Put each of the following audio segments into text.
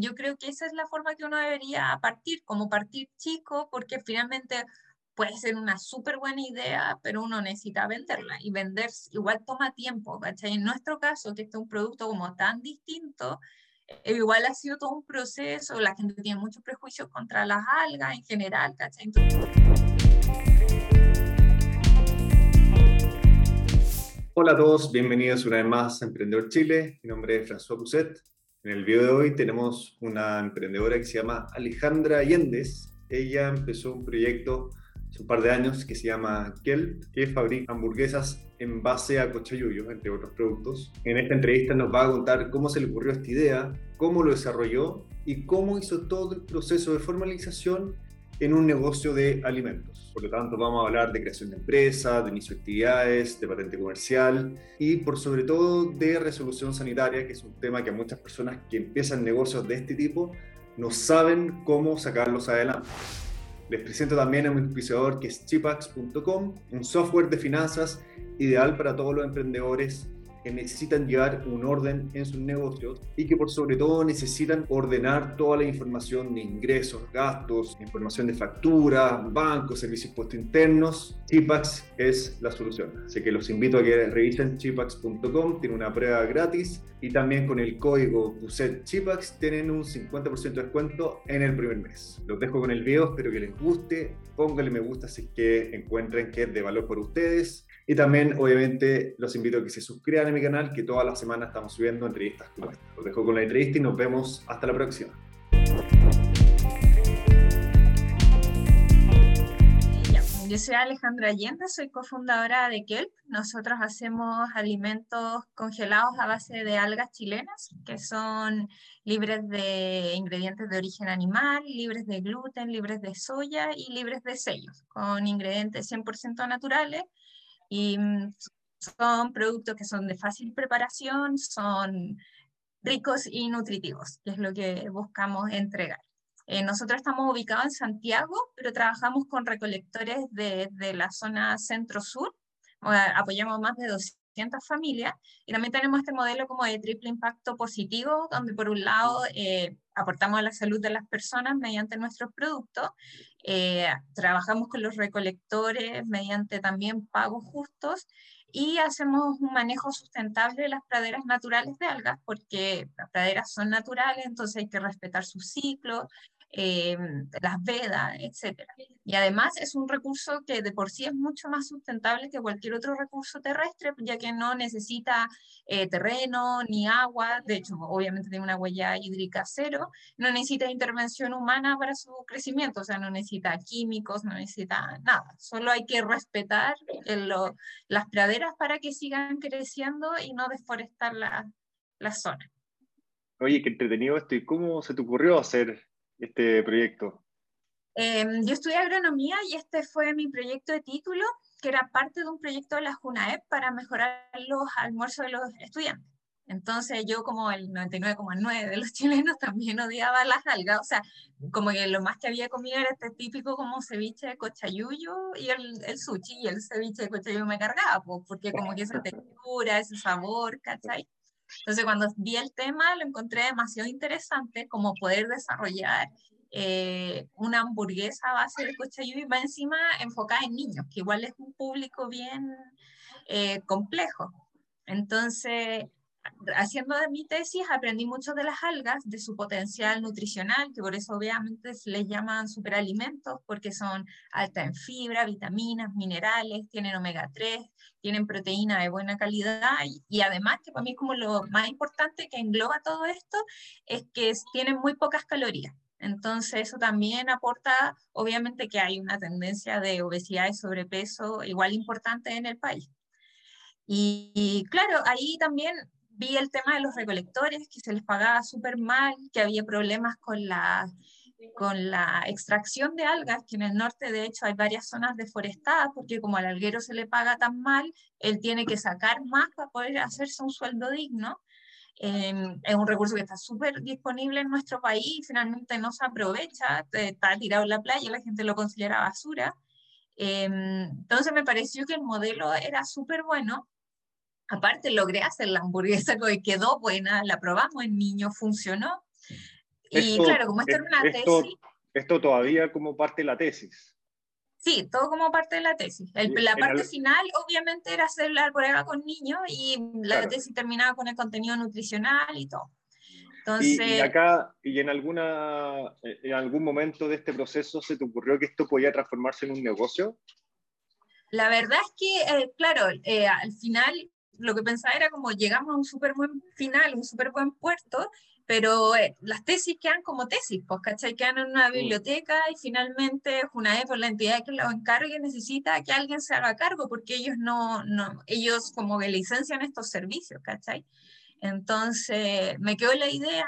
yo creo que esa es la forma que uno debería partir, como partir chico, porque finalmente puede ser una súper buena idea, pero uno necesita venderla y vender igual toma tiempo, ¿cachai? En nuestro caso, que este es un producto como tan distinto, eh, igual ha sido todo un proceso, la gente tiene muchos prejuicios contra las algas en general, ¿cachai? Hola a todos, bienvenidos una vez más a Emprendedor Chile. Mi nombre es François Pousset. En el video de hoy tenemos una emprendedora que se llama Alejandra Allendez. Ella empezó un proyecto hace un par de años que se llama Kelp, que fabrica hamburguesas en base a cochayuyo, entre otros productos. En esta entrevista nos va a contar cómo se le ocurrió esta idea, cómo lo desarrolló y cómo hizo todo el proceso de formalización en un negocio de alimentos. Por lo tanto, vamos a hablar de creación de empresas, de inicio de actividades, de patente comercial y por sobre todo de resolución sanitaria, que es un tema que a muchas personas que empiezan negocios de este tipo no saben cómo sacarlos adelante. Les presento también a un auspiciador que es chipax.com, un software de finanzas ideal para todos los emprendedores que necesitan llevar un orden en sus negocios y que por sobre todo necesitan ordenar toda la información de ingresos, gastos, información de facturas, bancos, servicios puestos internos. Chipax es la solución. Así que los invito a que revisen chipax.com, tiene una prueba gratis y también con el código Chipax tienen un 50% de descuento en el primer mes. Los dejo con el video, espero que les guste. Pónganle me gusta si es que encuentren que es de valor para ustedes. Y también, obviamente, los invito a que se suscriban a mi canal, que todas las semanas estamos subiendo entrevistas como esta. Los dejo con la entrevista y nos vemos hasta la próxima. Yo soy Alejandra Allende, soy cofundadora de Kelp. Nosotros hacemos alimentos congelados a base de algas chilenas, que son libres de ingredientes de origen animal, libres de gluten, libres de soya y libres de sellos, con ingredientes 100% naturales y mm, son productos que son de fácil preparación, son ricos y nutritivos, que es lo que buscamos entregar. Eh, nosotros estamos ubicados en Santiago, pero trabajamos con recolectores de, de la zona centro-sur. apoyamos más de 200 familias y también tenemos este modelo como de triple impacto positivo, donde por un lado eh, aportamos a la salud de las personas mediante nuestros productos, eh, trabajamos con los recolectores mediante también pagos justos y hacemos un manejo sustentable de las praderas naturales de algas, porque las praderas son naturales, entonces hay que respetar su ciclo, eh, las vedas, etc. Y además es un recurso que de por sí es mucho más sustentable que cualquier otro recurso terrestre, ya que no necesita eh, terreno ni agua, de hecho obviamente tiene una huella hídrica cero, no necesita intervención humana para su crecimiento, o sea, no necesita químicos, no necesita nada, solo hay que respetar las praderas para que sigan creciendo y no deforestar la, la zona. Oye, qué entretenido esto. ¿Y cómo se te ocurrió hacer este proyecto? Em, yo estudié agronomía y este fue mi proyecto de título, que era parte de un proyecto de la JUNAEP para mejorar los almuerzos de los estudiantes. Entonces yo como el 99,9 de los chilenos también odiaba las algas, o sea, como que lo más que había comido era este típico como ceviche de cochayuyo y el, el sushi y el ceviche de cochayuyo me cargaba, porque como que esa textura, ese sabor, ¿cachai? Entonces, cuando vi el tema, lo encontré demasiado interesante, como poder desarrollar eh, una hamburguesa a base de cochayuyo y va encima enfocada en niños, que igual es un público bien eh, complejo. Entonces, haciendo de mi tesis aprendí mucho de las algas, de su potencial nutricional, que por eso obviamente se les llaman superalimentos, porque son altas en fibra, vitaminas, minerales, tienen omega 3, tienen proteína de buena calidad y, además, que para mí es como lo más importante que engloba todo esto, es que tienen muy pocas calorías. Entonces eso también aporta, obviamente que hay una tendencia de obesidad y sobrepeso igual importante en el país. y claro, ahí también vi el tema de los recolectores, que se les pagaba súper mal, que había problemas con la, con la extracción de algas, que en el norte de hecho hay varias zonas deforestadas, porque como al alguero se le paga tan mal, él tiene que sacar más para poder hacerse un sueldo digno. Em, es un recurso que está súper disponible en nuestro país y finalmente no se aprovecha, está tirado en la playa, la gente lo considera basura. Em, entonces me pareció que el modelo era súper bueno Aparte logré hacer la hamburguesa que quedó buena, la probamos en niños, funcionó. Y claro, como esto era una tesis... Esto todavía como parte de la tesis. Sí, todo como parte de la tesis. la parte final, obviamente, era hacer la prueba con niños y la tesis terminaba con el contenido nutricional y todo. Entonces, y, acá, y en, alguna, en algún momento de este proceso, ¿se te ocurrió que esto podía transformarse en un negocio? La verdad es que, eh, claro, eh, al final lo que pensaba era como llegamos a un súper buen final, un súper buen puerto, pero eh, las tesis quedan como tesis, pues, ¿cachai? Quedan en una biblioteca y finalmente una vez por la entidad que lo encargue necesita que alguien se haga cargo porque ellos no, no ellos como que licencian estos servicios, ¿cachai? Entonces me quedó la idea,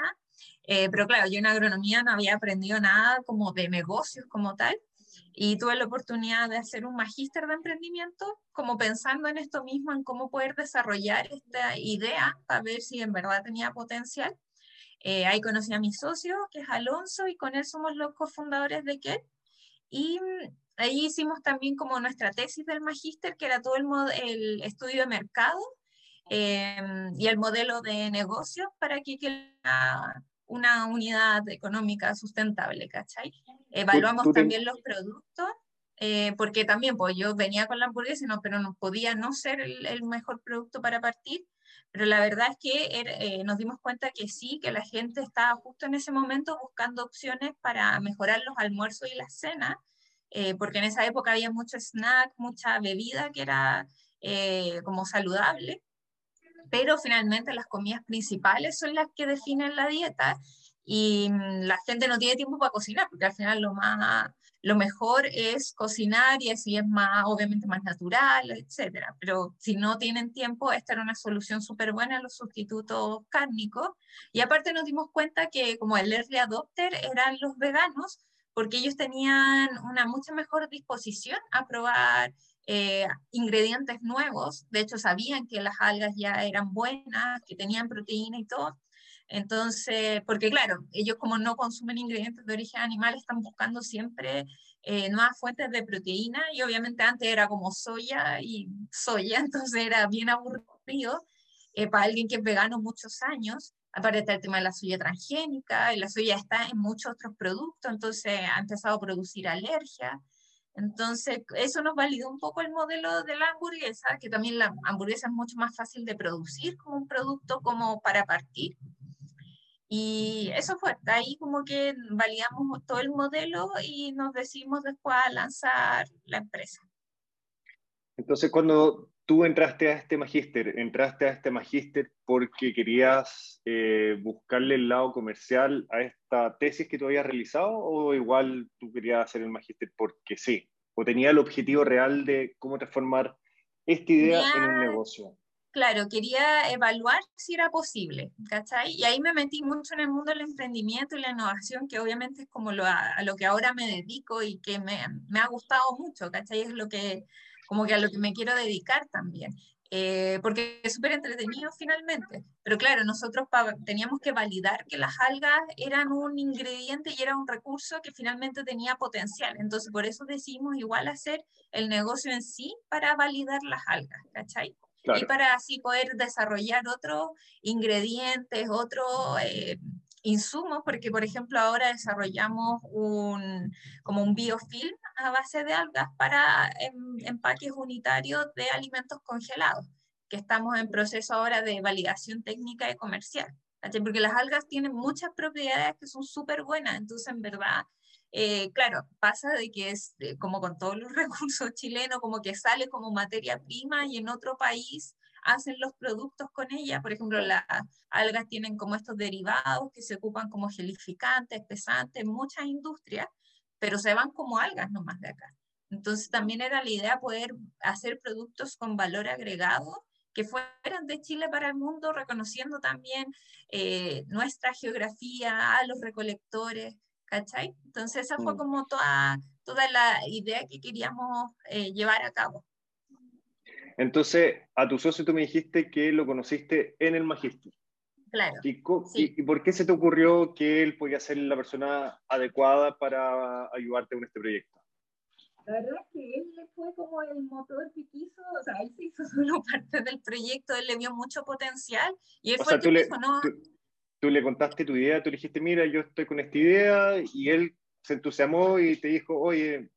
eh, pero claro, yo en agronomía no había aprendido nada como de negocios como tal y tuve la oportunidad de hacer un magíster de emprendimiento como pensando en esto mismo, en cómo poder desarrollar esta idea para ver si en verdad tenía potencial eh, ahí conocí a mi socio, que es Alonso, y con él somos los cofundadores de KET. Y mm, ahí hicimos también como nuestra tesis del magíster, que era todo el, el estudio de mercado em, y el modelo de negocio para que quedara una unidad económica sustentable, ¿cachai? Evaluamos también los productos, eh, porque también pues yo venía con la hamburguesa, no, pero no podía no ser el, el mejor producto para partir, pero la verdad es que er, eh, nos dimos cuenta que sí, que la gente estaba justo en ese momento buscando opciones para mejorar los almuerzos y las cenas, eh, porque en esa época había mucho snack, mucha bebida que era como saludable, pero finalmente las comidas principales son las que definen la dieta y mm, la gente no tiene tiempo para cocinar, porque al final lo más lo mejor es cocinar y así es más, obviamente más natural, etcétera. Pero si no tienen tiempo, esta era una solución súper buena a los sustitutos cárnicos. Y aparte nos dimos cuenta que como el early adopter eran los veganos, porque ellos tenían una mucha mejor disposición a probar eh, ingredientes nuevos. De hecho, sabían que las algas ya eran buenas, que tenían proteína y todo. Entonces, porque claro, ellos como no consumen ingredientes de origen animal, están buscando siempre eh, nuevas fuentes de proteína y obviamente antes era como soya y soya, entonces era bien aburrido eh, para alguien que es vegano muchos años. Aparte está el tema de la soya transgénica, y la soya está en muchos otros productos, entonces ha empezado a producir alergia. Entonces, eso nos validó un poco el modelo de la hamburguesa, que también la hamburguesa es mucho más fácil de producir como un producto como para partir. Y eso fue, ahí como que validamos todo el modelo y nos decidimos después a lanzar la empresa. Entonces, cuando tú entraste a este magíster, entraste a este magíster porque querías eh, buscarle el lado comercial a esta tesis que tú habías realizado o igual tú querías hacer el magíster porque sí, o tenía el objetivo real de cómo transformar esta idea en un negocio claro, quería evaluar si era posible, ¿cachai? Y ahí me metí mucho en el mundo del emprendimiento y la innovación, que obviamente es como lo, a, lo que ahora me dedico y que me, me, ha gustado mucho, ¿cachai? Es lo que, como que a lo que me quiero dedicar también. Eh, porque es súper entretenido finalmente. Pero claro, nosotros teníamos que validar que las algas eran un ingrediente y era un recurso que finalmente tenía potencial. Entonces, por eso decidimos igual hacer el negocio en sí para validar las algas, ¿cachai? y para así poder desarrollar otros ingredientes, otros eh, insumos, porque por ejemplo ahora desarrollamos un, como un biofilm a base de algas para em, empaques unitarios de alimentos congelados, que estamos en proceso ahora de validación técnica y comercial. Porque las algas tienen muchas propiedades que son súper buenas, entonces en verdad eh, claro, pasa de que es como con todos los recursos chilenos, como que sale como materia prima y en otro país hacen los productos con ella. Por ejemplo, las algas tienen como estos derivados que se ocupan como gelificantes, pesantes, muchas industrias, pero se van como algas nomás de acá. Entonces también era la idea poder hacer productos con valor agregado que fueran de Chile para el mundo, reconociendo también eh, nuestra geografía, a los recolectores, ¿cachai? Entonces esa fue mm. como toda, toda la idea que queríamos eh, llevar a cabo. Entonces, a tu socio tú me dijiste que lo conociste en el magíster. Claro. ¿Y, ¿Y, por qué se te ocurrió que él podía ser la persona adecuada para ayudarte con este proyecto? La verdad es que él fue como el motor que quiso, o sea, él se hizo solo parte del proyecto, él le vio mucho potencial y él fue el que dijo, no, tú le contaste tu idea, tú le dijiste, mira, yo estoy con esta idea, y él se entusiasmó y te dijo, oye,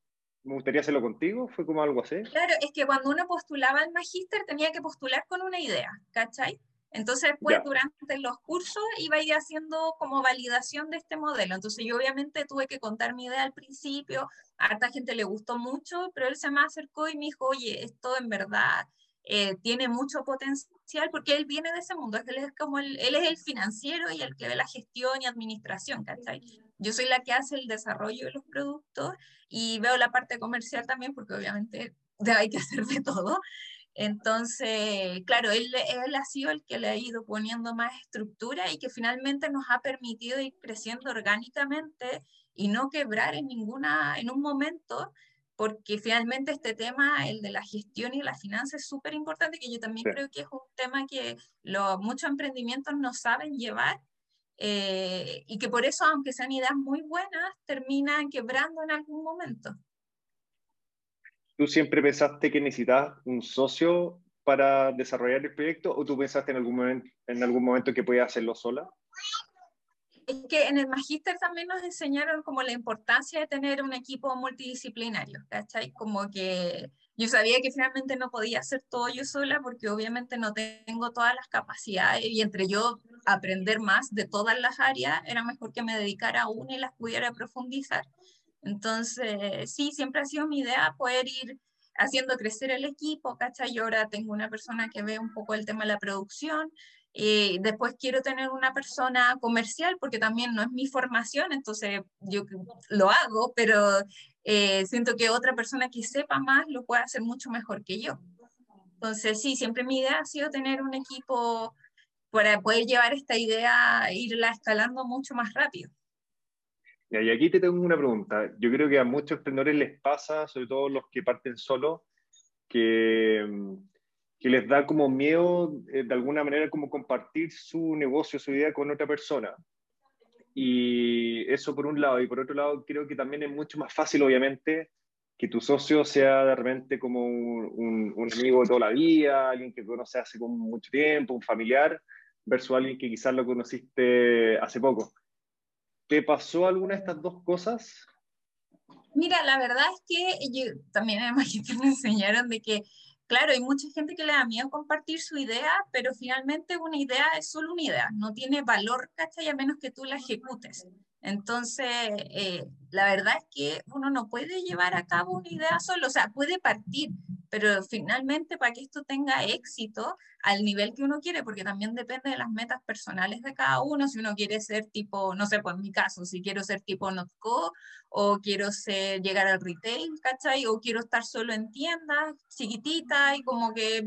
me gustaría hacerlo contigo, fue como algo así. Claro, es que cuando uno postulaba al magíster tenía que postular con una idea, ¿cachai? Entonces, pues durante los cursos iba a ir haciendo como validación de este modelo. Entonces, yo obviamente tuve que contar mi idea al principio, a harta gente le gustó mucho, pero él se me acercó y me dijo, oye, esto en verdad eh, tiene mucho potencial porque él viene de ese mundo, él es como el, él es el financiero y el que ve la gestión y administración, ¿cachai? Yo soy la que hace el desarrollo de los productos y veo la parte comercial también porque obviamente hay que hacer de todo. Entonces, claro, él, él ha sido el que le ha ido poniendo más estructura y que finalmente nos ha permitido ir creciendo orgánicamente y no quebrar en ninguna, en un momento, porque finalmente este tema, el de la gestión y la finanza, es súper importante, que yo también creo que es un tema que muchos emprendimientos no saben llevar eh, y que por eso, aunque sean ideas muy buenas, terminan quebrando en algún momento. ¿Tú siempre pensaste que necesitabas un socio para desarrollar el proyecto o tú pensaste en algún momento, en algún momento que podías hacerlo sola? Es que en el magíster también nos enseñaron como la importancia de tener un equipo multidisciplinario, ¿cachai? Como que yo sabía que finalmente no podía hacer todo yo sola porque obviamente no tengo todas las capacidades y entre yo aprender más de todas las áreas era mejor que me dedicara a una y las pudiera profundizar. Entonces, sí, siempre ha sido mi idea poder ir haciendo crecer el equipo, ¿cachai? Yo ahora tengo una persona que ve un poco el tema de la producción, y después quiero tener una persona comercial porque también no es mi formación, entonces yo lo hago, pero eh, siento que otra persona que sepa más lo puede hacer mucho mejor que yo. Entonces, sí, siempre mi idea ha sido tener un equipo para poder llevar esta idea, irla escalando mucho más rápido. Y aquí te tengo una pregunta. Yo creo que a muchos emprendedores les pasa, sobre todo los que parten solos, que, que les da como miedo eh, de alguna manera como compartir su negocio, su idea con otra persona. Y eso por un lado. Y por otro lado, creo que también es mucho más fácil, obviamente, que tu socio sea de repente como un, un, amigo de toda la vida, alguien que conoce hace mucho tiempo, un familiar, versus alguien que quizás lo conociste hace poco. ¿Te pasó alguna de estas dos cosas? Mira, la verdad es que yo, también además que me enseñaron de que, claro, hay mucha gente que le da miedo compartir su idea, pero finalmente una idea es solo una idea, no tiene valor, ¿cachai? A menos que tú la ejecutes. Entonces, eh, la verdad es que uno no puede llevar a cabo una idea solo, o sea, puede partir, pero finalmente para que esto tenga éxito al nivel que uno quiere, porque también depende de las metas personales de cada uno, si uno quiere ser tipo, no sé, pues en mi caso, si quiero ser tipo Notco, o quiero ser, llegar al retail, ¿cachai? O quiero estar solo en tiendas chiquititas y como que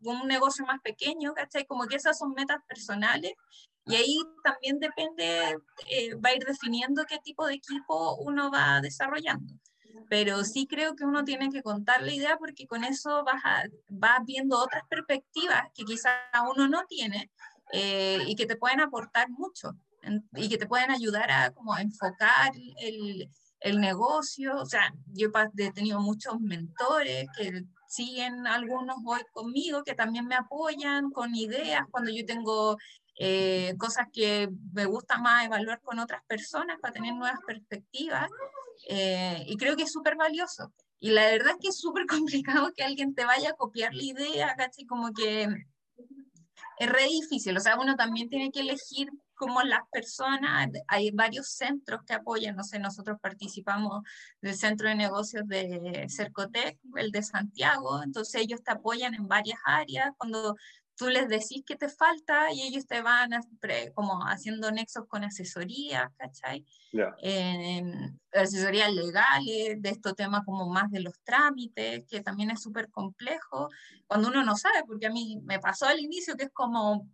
un negocio más pequeño, ¿cachai? Como que esas son metas personales y ahí también depende, eh, va a ir definiendo qué tipo de equipo uno va desarrollando. Pero sí creo que uno tiene que contar la idea porque con eso vas, vas viendo otras perspectivas que quizá uno no tiene eh, y que te pueden aportar mucho y que te pueden ayudar a como enfocar el, el negocio. O sea, yo he tenido muchos mentores que siguen algunos hoy conmigo, que también me apoyan con ideas cuando yo tengo eh, cosas que me gusta más evaluar con otras personas para tener nuevas perspectivas. Eh, y creo que es súper valioso. Y la verdad es que es súper complicado que alguien te vaya a copiar la idea, ¿cachai? Como que es re difícil. O sea, uno también tiene que elegir como las personas, hay varios centros que apoyan, no sé, nosotros participamos del centro de negocios de Cercotec, el de Santiago, entonces ellos te apoyan en varias áreas, cuando tú les decís que te falta y ellos te van como haciendo nexos con asesorías, ¿cachai? asesorías legales, de estos temas como más de los trámites, que también es súper complejo, cuando uno no sabe, porque a mí me pasó al inicio que es como,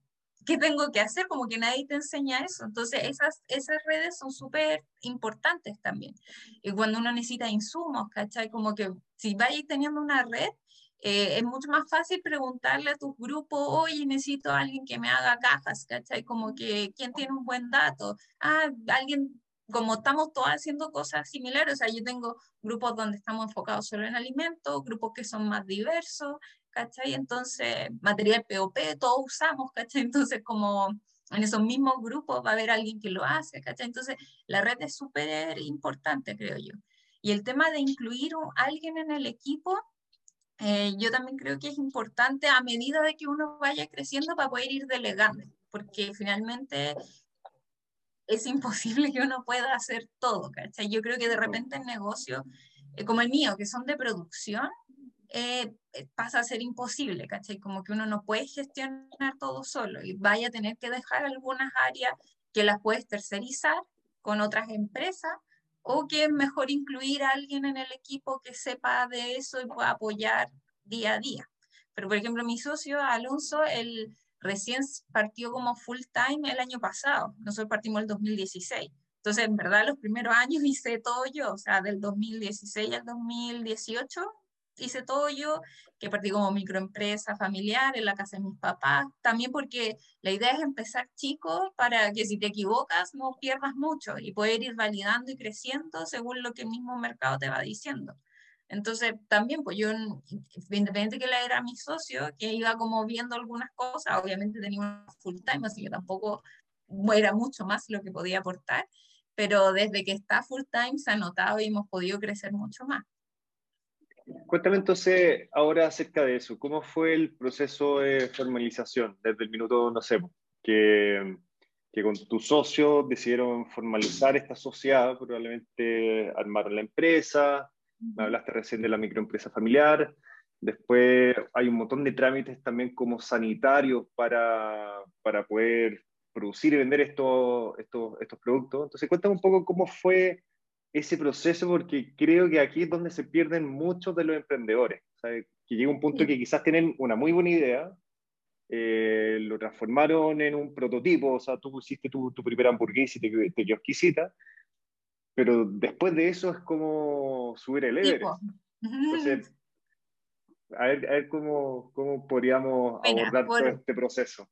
¿qué tengo que hacer? Como que nadie te enseña eso. Entonces, esas, esas redes son súper importantes también. Y cuando uno necesita insumos, ¿cachai? Como que si vais teniendo una red, eh, es mucho más fácil preguntarle a tus grupos, oye, necesito a alguien que me haga cajas, ¿cachai? Como que, ¿quién tiene un buen dato? Ah, alguien, como estamos todos haciendo cosas similares, o sea, yo tengo grupos donde estamos enfocados solo en alimentos, grupos que son más diversos, ¿cachai? Entonces, material POP, todos usamos, ¿cachai? Entonces, como en esos mismos grupos va a haber alguien que lo hace, ¿cachai? Entonces, la red es súper importante, creo yo. Y el tema de incluir a alguien en el equipo, eh, yo también creo que es importante a medida de que uno vaya creciendo para poder ir delegando, porque finalmente es imposible que uno pueda hacer todo, ¿cachai? Yo creo que de repente en negocios eh, como el mío, que son de producción, eh, eh, pasa a ser imposible, ¿cachai? Como que uno no puede gestionar todo solo y vaya a tener que dejar algunas áreas que las puedes tercerizar con otras empresas o que es mejor incluir a alguien en el equipo que sepa de eso y pueda apoyar día a día. Pero, por ejemplo, mi socio Alonso, él recién partió como full time el año pasado. Nosotros partimos el 2016. Entonces, en verdad, los primeros años hice todo yo, o sea, del 2016 al 2018 hice todo yo, que partí como microempresa familiar en la casa de mis papás, también porque la idea es empezar chico para que si te equivocas no pierdas mucho y poder ir validando y creciendo según lo que el mismo mercado te va diciendo. Entonces, también, pues yo, independiente que él era mi socio, que iba como viendo algunas cosas, obviamente tenía un full time, así que tampoco era mucho más lo que podía aportar, pero desde que está full time se ha notado y hemos podido crecer mucho más. Cuéntame entonces ahora acerca de eso. ¿Cómo fue el proceso de formalización desde el minuto, no sé, que, que con tu socio decidieron formalizar esta sociedad, probablemente armaron la empresa, me hablaste recién de la microempresa familiar, después hay un montón de trámites también como sanitarios para, para poder producir y vender estos, estos, estos productos. Entonces cuéntame un poco cómo fue ese proceso porque creo que aquí es donde se pierden muchos de los emprendedores. Que llega un punto que quizás tienen una muy buena idea, eh, lo transformaron en un prototipo, o sea, tú hiciste tu, tu primera hamburguesa y te, te, quedó exquisita, pero después de eso es como subir el Everest. Entonces, a ver, a ver cómo, cómo podríamos abordar todo este proceso.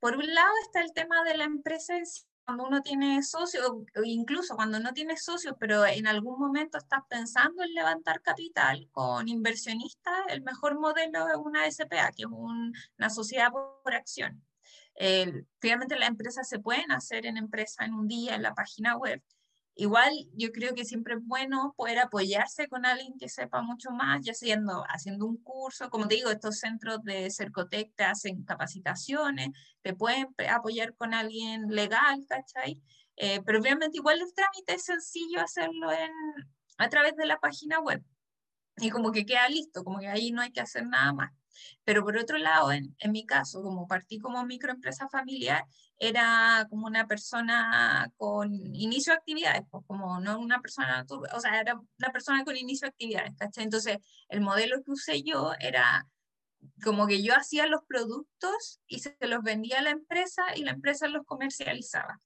Por un lado está el tema de la empresa en sí uno tiene socios, o incluso cuando no tiene socios, pero en algún momento estás pensando en levantar capital con inversionistas, el mejor modelo es una SPA, que es una sociedad por acción. finalmente las empresas se pueden hacer en empresa en un día en la página web, Igual yo creo que siempre es bueno poder apoyarse con alguien que sepa mucho más, ya haciendo, haciendo un curso, como te digo, estos centros de Cercotec te hacen capacitaciones, te pueden apoyar con alguien legal, ¿cachai? Eh, pero obviamente igual el trámite es sencillo hacerlo en, a través de la página web. Y como que queda listo, como que ahí no hay que hacer nada más. Pero por otro lado, en, en mi caso, como partí como microempresa familiar, era como una persona con inicio de actividades, pues como no una persona, o sea, era una persona con inicio de actividades, ¿cachai? Entonces, el modelo que usé yo era como que yo hacía los productos y se los vendía a la empresa y la empresa los comercializaba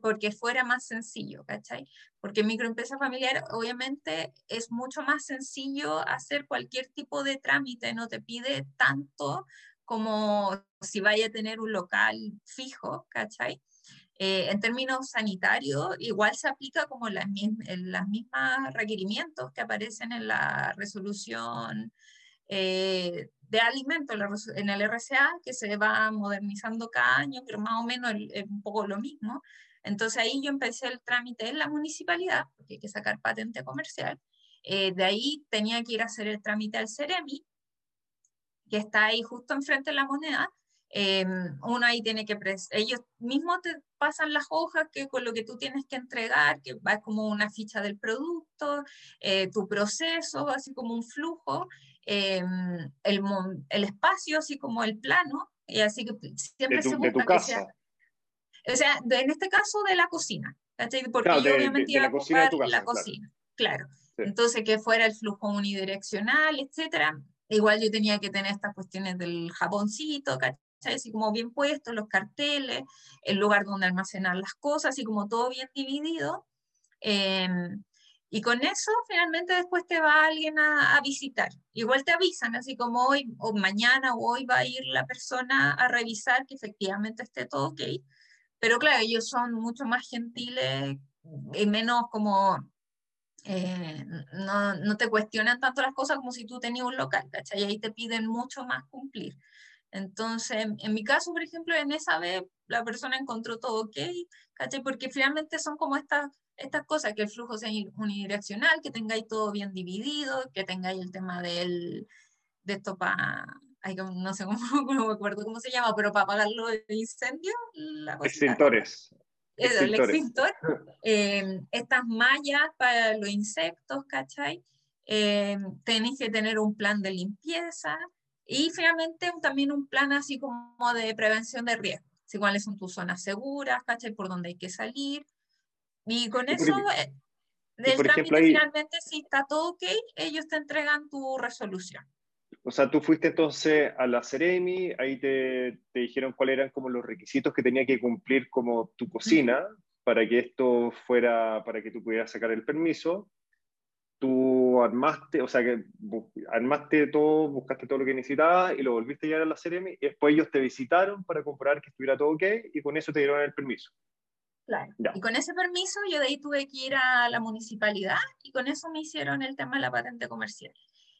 porque fuera más sencillo, ¿cachai? Porque microempresa familiar obviamente es mucho más sencillo hacer cualquier tipo de trámite, no te pide tanto como si vaya a tener un local fijo, ¿cachai? Eh, en términos sanitarios, igual se aplica como las, las mismas requerimientos que aparecen en la resolución eh, de alimentos en el RCA, que se va modernizando cada año, pero más o menos es un poco lo mismo. Entonces ahí yo empecé el trámite en la municipalidad, porque hay que sacar patente comercial. Eh, de ahí tenía que ir a hacer el trámite al CEREMI, que está ahí justo enfrente de la moneda. Eh, uno ahí tiene que, ellos mismos te pasan las hojas que con lo que tú tienes que entregar, que va como una ficha del producto, eh, tu proceso, así como un flujo, Em, el, el, espacio, así como el plano, y así que siempre se busca que sea, o sea, en este caso de la cocina, Porque yo obviamente iba a ocupar la cocina, claro. Entonces que fuera el flujo unidireccional, etcétera. Igual yo tenía que tener estas cuestiones del jaboncito, ¿cachai? Así como bien puestos, los carteles, el lugar donde almacenar las cosas, así como todo bien dividido. Eh, y con eso finalmente después te va alguien a, visitar. Igual te avisan, así como hoy o mañana o hoy va a ir la persona a revisar que efectivamente esté todo ok. Pero claro, ellos son mucho más gentiles y menos como... Eh, no, no, te cuestionan tanto las cosas como si tú tenías un local, ¿cachai? Y ahí te piden mucho más cumplir. Entonces, en, mi caso, por ejemplo, en esa vez la persona encontró todo ok, ¿cachai? Porque finalmente son como estas estas cosas, que el flujo sea unidireccional, que tengáis todo bien dividido, que tengáis el tema del, de esto para, no sé cómo, no me acuerdo cómo se llama, pero para apagar los incendios. Extintores. el extintor. Eh, estas mallas para los insectos, ¿cachai? Eh, tenéis que tener un plan de limpieza y finalmente también un plan así como de prevención de riesgos. Si cuáles son tus zonas seguras, ¿cachai? Por dónde hay que salir. Y con eso, eh, del trámite finalmente, si está todo ok, ellos te entregan tu resolución. O sea, tú fuiste entonces a la Ceremi, ahí te, te, dijeron cuáles eran como los requisitos que tenía que cumplir como tu cocina para que esto fuera, para que tú pudieras sacar el permiso. Tú armaste, o sea, que armaste todo, buscaste todo lo que necesitabas y lo volviste a llevar a la Ceremi y después ellos te visitaron para comprobar que estuviera todo ok y con eso te dieron el permiso. Claro. Y con ese permiso yo de ahí tuve que ir a la municipalidad y con eso me hicieron el tema de la patente comercial.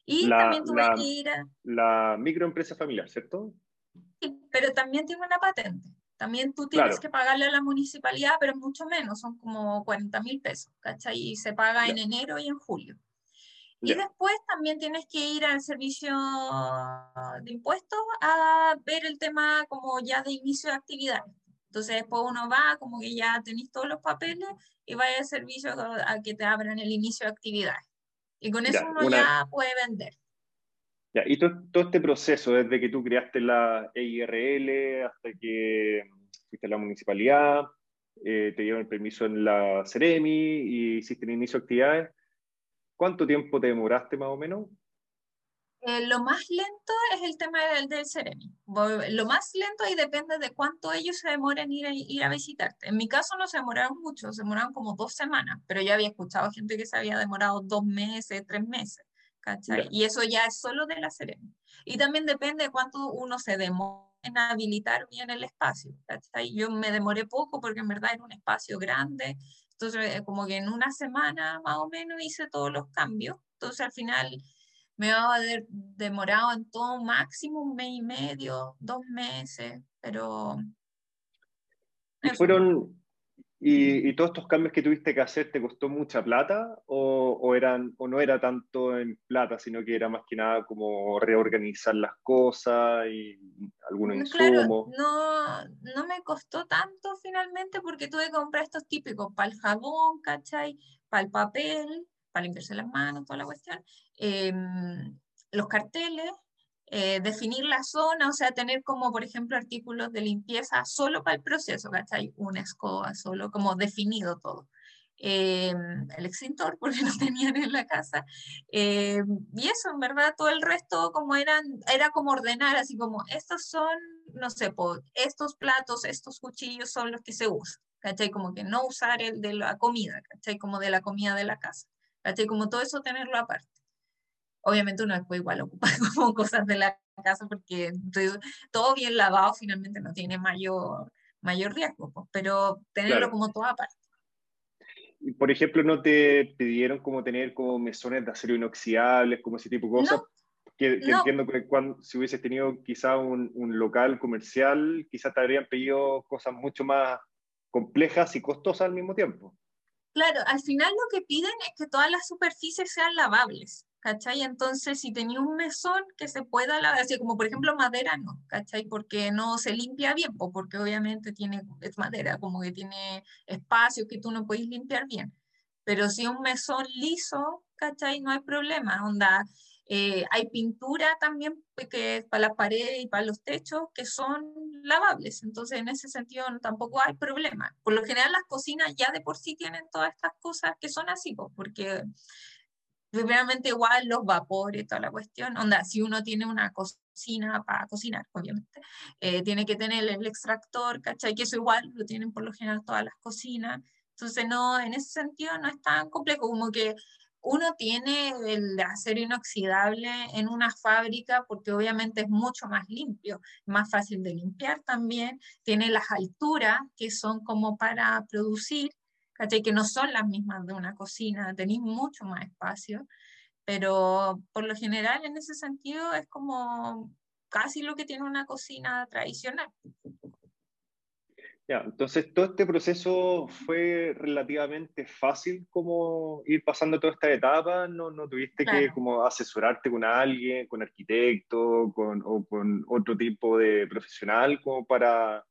Y también tuve que ir a... La microempresa familiar, ¿cierto? Sí, pero también tiene una patente. También tú tienes que pagarle a la municipalidad, pero mucho menos, son como 40 mil pesos, ¿cachai? Y se paga en enero y en julio. Y después también tienes que ir al servicio de impuestos a ver el tema como ya de inicio de actividades. Entonces después uno va, como que ya tenéis todos los papeles y vaya al servicio a que te abran el inicio de actividades. Y con eso uno ya puede vender. Ya, y todo, todo, este proceso, desde que tú creaste la EIRL hasta que fuiste a la municipalidad, eh, te dieron el permiso en la Ceremi y hiciste el inicio de actividades, ¿cuánto tiempo te demoraste más o menos? Eh, lo más lento es el tema del, del Ceremi. Lo más lento ahí depende de cuánto ellos se demoren ir a, ir a visitarte. En mi caso no se demoraron mucho, se demoraron como dos semanas, pero ya había escuchado gente que se había demorado dos meses, tres meses, ¿cachai? Y eso ya es solo de la Ceremi. Y también depende de cuánto uno se demora en habilitar bien el espacio, ¿cachai? Yo me demoré poco porque en verdad era un espacio grande, entonces como que en una semana más o menos hice todos los cambios, entonces al final me va a haber demorado en todo máximo un mes y medio, dos meses, pero... ¿Y, fueron, y, todos estos cambios que tuviste que hacer te costó mucha plata o, eran, o no era tanto en plata, sino que era más que nada como reorganizar las cosas y algunos insumos? no, no me costó tanto finalmente porque tuve que comprar estos típicos para el jabón, ¿cachai? Para el papel, para limpiarse las manos, toda la cuestión, em, los carteles, eh, definir la zona, o sea, tener como, por ejemplo, artículos de limpieza solo para el proceso, ¿cachai? Una escoba, solo como definido todo. Em, el extintor, porque no tenían en la casa. Em, y eso, en verdad, todo el resto como eran, era como ordenar, así como, estos son, no sé, estos platos, estos cuchillos son los que se usan, ¿cachai? Como que no usar el de la comida, ¿cachai? Como de la comida de la casa. Como todo eso tenerlo aparte. Obviamente uno después igual ocupa como cosas de la casa porque todo bien lavado finalmente no tiene mayor, mayor riesgo, pues, pero tenerlo como todo aparte. Y por ejemplo, ¿no te pidieron como tener como mesones de acero inoxidables, como ese tipo de cosas? Que, entiendo que cuando, si hubieses tenido quizá un, un, local comercial, quizás te habrían pedido cosas mucho más complejas y costosas al mismo tiempo. Claro, al final lo que piden es que todas las superficies sean lavables, ¿cachai? Entonces, si tenía un mesón que se pueda lavar, así como por ejemplo madera, no, ¿cachai? Porque no se limpia bien, porque obviamente tiene, es madera, como que tiene espacio que tú no puedes limpiar bien. Pero si un mesón liso, ¿cachai? No hay problema, onda, eh, hay pintura también pues, que para las paredes y para los techos que son lavables, entonces en ese sentido tampoco hay problema. Por lo general las cocinas ya de por sí tienen todas estas cosas que son así, porque realmente igual los vapores, toda la cuestión, onda, si uno tiene una cocina para cocinar, obviamente, eh, tiene que tener el extractor, ¿cachai? Que eso igual lo tienen por lo general todas las cocinas. Entonces, no, en ese sentido no es tan complejo como que uno tiene el acero inoxidable en una fábrica porque obviamente es mucho más limpio, más fácil de limpiar también, tiene las alturas que son como para producir, que no son las mismas de una cocina, tenéis mucho más espacio, pero por lo general en ese sentido es como casi lo que tiene una cocina tradicional. Ya, entonces todo este proceso fue relativamente fácil como ir pasando toda esta etapa, no, no tuviste que como asesorarte con alguien, con arquitecto, con, o con otro tipo de profesional como para,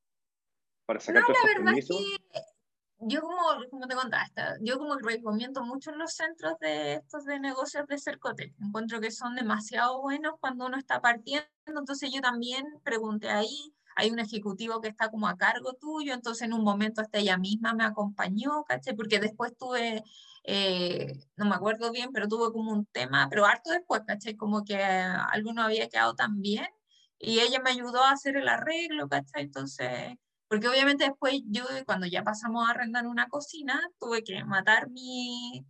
para sacar no, la verdad Es que yo como, como te contaste, yo como recomiendo mucho los centros de estos de negocios de Cercotec, encuentro que son demasiado buenos cuando uno está partiendo, entonces yo también pregunté ahí, hay un ejecutivo que está como a cargo tuyo, entonces en un momento hasta ella misma me acompañó, ¿caché? Porque después tuve, eh, no me acuerdo bien, pero tuve como un tema, pero harto después, ¿caché? Como que algo no había quedado tan bien y ella me ayudó a hacer el arreglo, ¿caché? Entonces, porque obviamente después yo, cuando ya pasamos a arrendar una cocina, tuve que matar mi,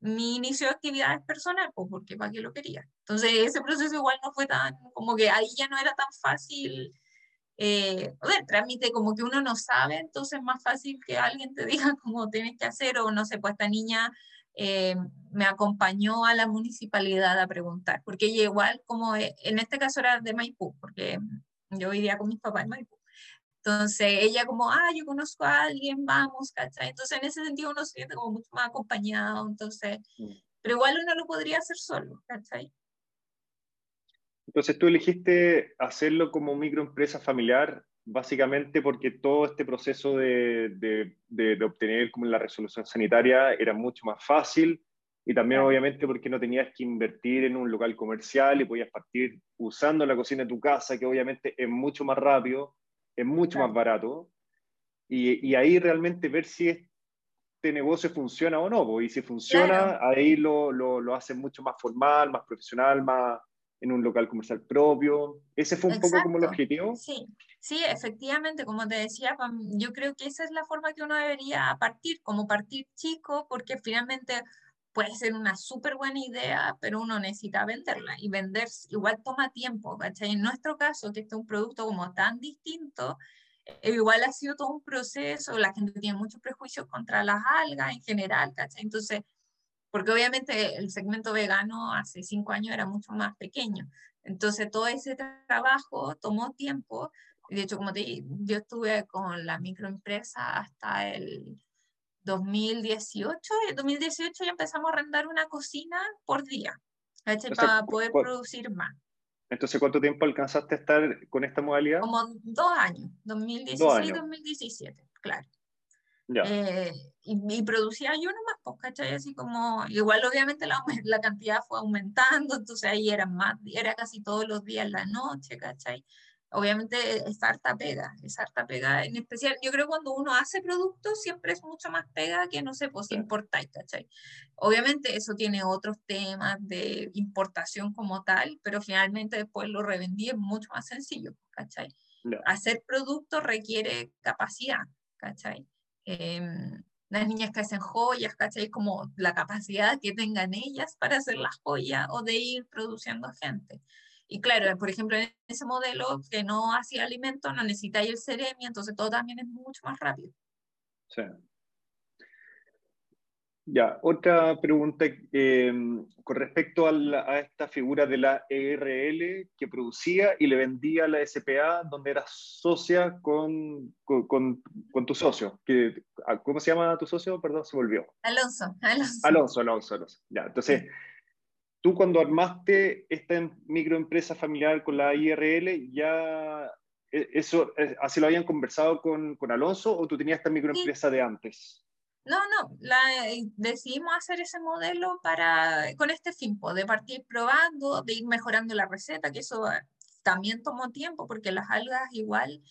mi inicio de actividades personales, pues porque para qué lo quería. Entonces ese proceso igual no fue tan, como que ahí ya no era tan fácil eh, el trámite como que uno no sabe, entonces es más fácil que alguien te diga cómo tienes que hacer, o no sé, pues esta niña eh, me acompañó a la municipalidad a preguntar, porque ella igual, como e, en este caso era de Maipú, porque yo vivía con mis papás en Maipú. Entonces ella como, ah, yo conozco a alguien, vamos, ¿cachai? Entonces en ese sentido uno se siente como mucho más acompañado, entonces, mm. pero igual uno lo podría hacer solo, ¿cachai? Entonces tú elegiste hacerlo como microempresa familiar básicamente porque todo este proceso de, de, obtener como la resolución sanitaria era mucho más fácil y también obviamente porque no tenías que invertir en un local comercial y podías partir usando la cocina de tu casa, que obviamente es mucho más rápido, es mucho más barato, y, y, ahí realmente ver si este negocio funciona o no, y si funciona, ahí lo, lo, lo hacen mucho más formal, más profesional, más, en un local comercial propio. ¿Ese fue un poco como el objetivo? Sí, sí, efectivamente, como te decía, yo creo que esa es la forma que uno debería partir, como partir chico, porque finalmente puede ser una súper buena idea, pero uno necesita venderla y vender igual toma tiempo, ¿cachai? En nuestro caso, que este es un producto como tan distinto, eh, igual ha sido todo un proceso, la gente tiene muchos prejuicios contra las algas en general, ¿cachai? Entonces, porque obviamente el segmento vegano hace cinco años era mucho más pequeño. Entonces todo ese trabajo tomó tiempo. De hecho, como te dije, yo estuve con la microempresa hasta el 2018. En 2018 ya empezamos a arrendar una cocina por día, para poder producir más. Entonces, ¿cuánto tiempo alcanzaste a estar con esta modalidad? Como dos años, 2016-2017, claro. Eh, y, producía yo nomás, pues, ¿cachai? Así como, igual obviamente la, la, cantidad fue aumentando, entonces ahí era más, era casi todos los días la noche, ¿cachai? Obviamente es harta pega, es harta pega, en especial, yo creo que cuando uno hace productos siempre es mucho más pega que, no sé, pues importáis, ¿cachai? Obviamente eso tiene otros temas de importación como tal, pero finalmente después lo revendí es mucho más sencillo, ¿cachai? Hacer productos requiere capacidad, ¿cachai? Em, las niñas que hacen joyas, ¿cachai? Como la capacidad que tengan ellas para hacer las joyas o de ir produciendo gente. Y claro, por ejemplo, en ese modelo que no hacía alimento, no necesitáis el seremi, entonces todo también es mucho más rápido. Sí. Ya, otra pregunta eh, con respecto a, esta figura de la ERL que producía y le vendía a la SPA, donde era socia con, con, con, tu socio. Que, ah, ¿Cómo se llama tu socio? Perdón, se volvió. Alonso. Alonso, Alonso, Alonso. Alonso. Ya, entonces, tú cuando armaste esta em, microempresa familiar con la IRL, ya e, eso, eh, ¿así lo habían conversado con, con Alonso o tú tenías esta microempresa de antes? No, no, la, eh, decidimos hacer ese modelo para, con este fin, pues, de partir probando, de ir mejorando la receta, que eso eh, también tomó tiempo, porque las algas igual,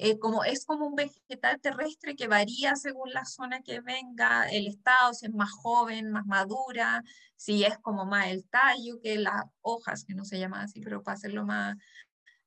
eh, como, es como un vegetal terrestre que varía según la zona que venga, el estado, si es más joven, más madura, si es como más el tallo que las hojas, que no se llama así, pero para hacerlo más,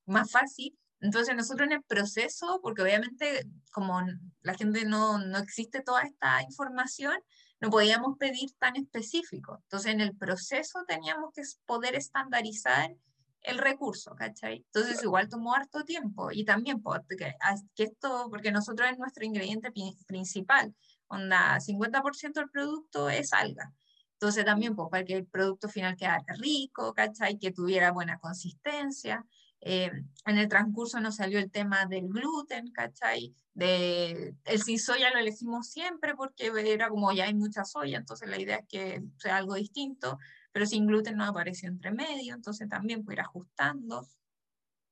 más fácil, entonces nosotros en el proceso, porque obviamente como la gente no, no existe toda esta información, no podíamos pedir tan específico. Entonces en el proceso teníamos que poder estandarizar el recurso, ¿cachai? Entonces igual tomó harto tiempo y también porque, que esto, porque nosotros es nuestro ingrediente principal, onda 50% del producto es alga. Entonces también pues, para que el producto final quedara rico, ¿cachai? Que tuviera buena consistencia. Eh, en el transcurso nos salió el tema del gluten, ¿cachai? De, el sin soya lo elegimos siempre porque era como ya hay mucha soya, entonces la idea es que sea algo distinto, pero sin gluten no apareció entre medio, entonces también puede ir ajustando.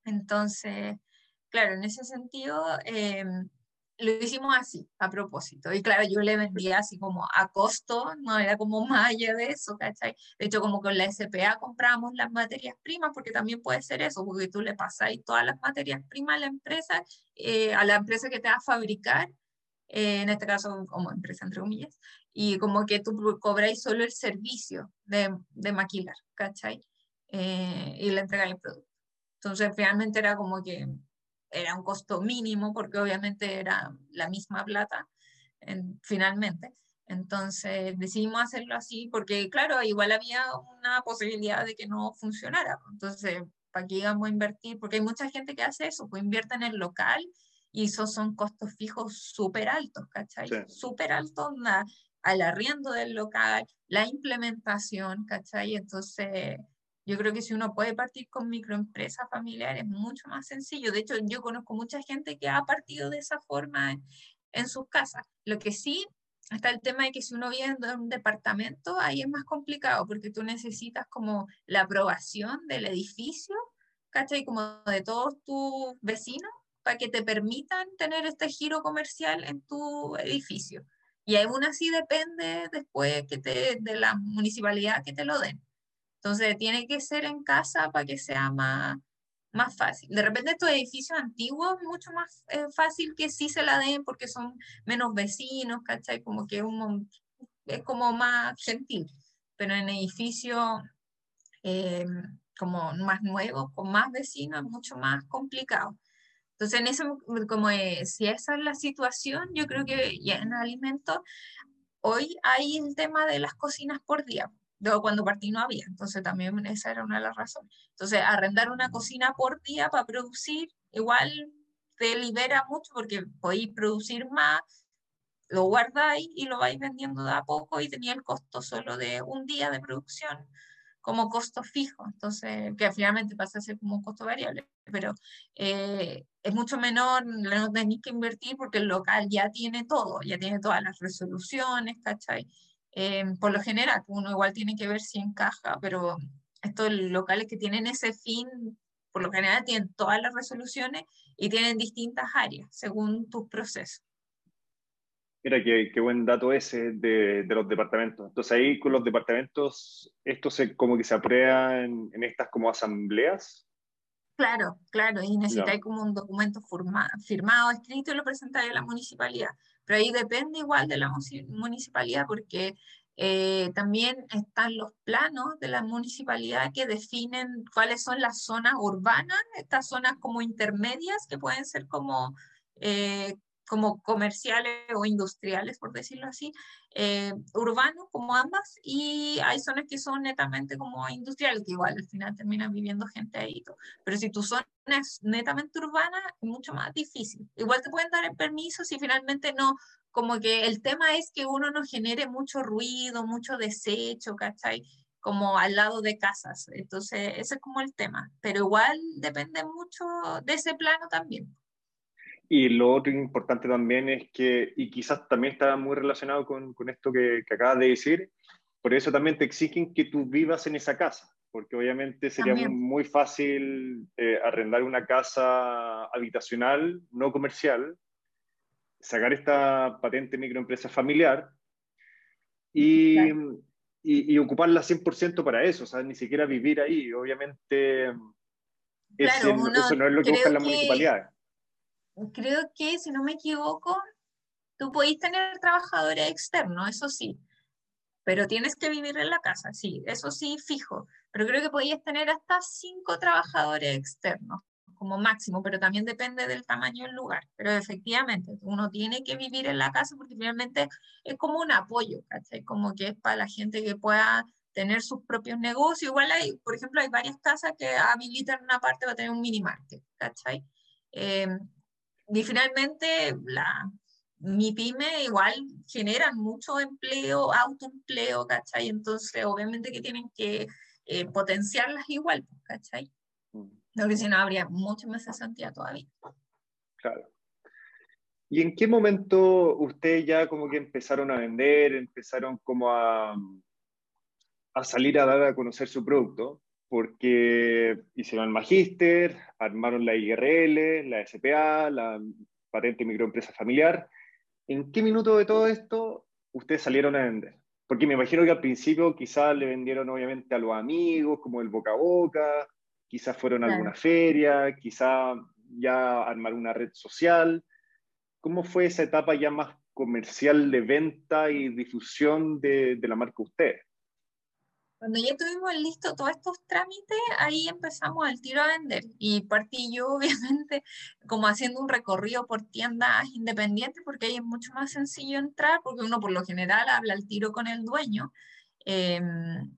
Entonces, claro, en ese sentido, eh, lo hicimos así, a propósito. Y claro, yo le vendía así como a costo, no era como más allá de eso, ¿cachai? De hecho, como con la SPA compramos las materias primas, porque también puede ser eso, porque tú le pasáis todas las materias primas a la empresa, eh, a la empresa que te va a fabricar, eh, en este caso como empresa entre comillas, y como que tú cobráis solo el servicio de, de maquilar, ¿cachai? Eh, y le entregáis el producto. Entonces, realmente era como que era un costo mínimo porque obviamente era la misma plata finalmente. Entonces decidimos hacerlo así porque, claro, igual había una posibilidad de que no funcionara. Entonces, ¿para qué íbamos a invertir? Porque hay mucha gente que hace eso, pues invierte en el local y esos son costos fijos súper altos, ¿cachai? Súper altos, al arriendo del local, la implementación, ¿cachai? Entonces, yo creo que si uno puede partir con microempresas familiares, es mucho más sencillo. De hecho, yo conozco mucha gente que ha partido de esa forma en, sus casas. Lo que sí, está el tema de que si uno vive en un departamento, ahí es más complicado porque tú necesitas como la aprobación del edificio, ¿cachai? Como de todos tus vecinos para que te permitan tener este giro comercial en tu edificio. Y aún así depende después que te, de la municipalidad que te lo den. Entonces tiene que ser en casa para que sea más, más fácil. De repente estos edificios antiguos es mucho más eh, fácil que sí se la den porque son menos vecinos, ¿cachai? Como que un, es como más gentil. Pero en edificios eh, como más nuevos, con más vecinos, es mucho más complicado. Entonces, en eso, como si esa es la situación, yo creo que ya en alimentos, hoy hay el tema de las cocinas por día cuando partí no había, entonces también esa era una de las razones. Entonces, arrendar una cocina por día para producir, igual te libera mucho porque podéis producir más, lo guardáis y lo vais vendiendo de a poco y tenía el costo solo de un día de producción como costo fijo, entonces, que finalmente pasa a ser como un costo variable, pero eh, es mucho menor, no tenéis que invertir porque el local ya tiene todo, ya tiene todas las resoluciones, ¿cachai? Eh, por lo general, uno igual tiene que ver si encaja, pero estos locales que tienen ese fin, por lo general tienen todas las resoluciones y tienen distintas áreas según tus procesos. Mira, qué, qué buen dato ese de, de, los departamentos. Entonces ahí con los departamentos, ¿esto se, como que se aprueba en, estas como asambleas? Claro, claro, y necesitáis como un documento firmado, escrito y lo presentáis a la municipalidad pero ahí depende igual de la municipalidad porque eh, también están los planos de la municipalidad que definen cuáles son las zonas urbanas, estas zonas como intermedias que pueden ser como eh, como comerciales o industriales, por decirlo así, eh, urbanos como ambas, y hay zonas que son netamente como industriales, que igual al final terminan viviendo gente ahí. Pero si tu zona es netamente urbana, es mucho más difícil. Igual te pueden dar el permiso si finalmente no, como que el tema es que uno no genere mucho ruido, mucho desecho, ¿cachai? Como al lado de casas. Entonces, ese es como el tema. Pero igual depende mucho de ese plano también. Y lo otro importante también es que, y quizás también está muy relacionado con, con esto que, que, acabas de decir, por eso también te exigen que tú vivas en esa casa, porque obviamente sería muy, fácil eh, arrendar una casa habitacional, no comercial, sacar esta patente microempresa familiar y, y, y ocuparla 100% para eso, o sea, ni siquiera vivir ahí. Obviamente, eso no es lo que buscan las municipalidades creo que, si no me equivoco, tú podéis tener trabajadores externos, eso sí, pero tienes que vivir en la casa, sí, eso sí, fijo. Pero creo que podías tener hasta cinco trabajadores externos como máximo, pero también depende del tamaño del lugar. Pero efectivamente, uno tiene que vivir en la casa porque finalmente es como un apoyo, ¿cachai? Como que es para la gente que pueda tener sus propios negocios. Igual hay, por ejemplo, hay varias casas que habilitan una parte para tener un mini market, ¿cachai? Eh, y finalmente, la, mi pyme igual generan mucho empleo, autoempleo, ¿cachai? Entonces, obviamente que tienen que eh, potenciarlas igual, ¿cachai? Porque si no, habría mucho más cesantía todavía. Claro. ¿Y en qué momento ustedes ya como que empezaron a vender, empezaron como a, a salir a dar a conocer su producto? Porque hicieron el magíster, armaron la IRL, la SPA, la patente microempresa familiar. ¿En qué minuto de todo esto ustedes salieron a vender? Porque me imagino que al principio quizás le vendieron obviamente a los amigos, como el boca a boca, quizás fueron a alguna feria, quizás ya armar una red social. ¿Cómo fue esa etapa ya más comercial de venta y difusión de, de la marca usted? Cuando ya tuvimos listo todos estos trámites, ahí empezamos al tiro a vender. Y partí yo, obviamente, como haciendo un recorrido por tiendas independientes, porque ahí es mucho más sencillo entrar, porque uno por lo general habla al tiro con el dueño. Em,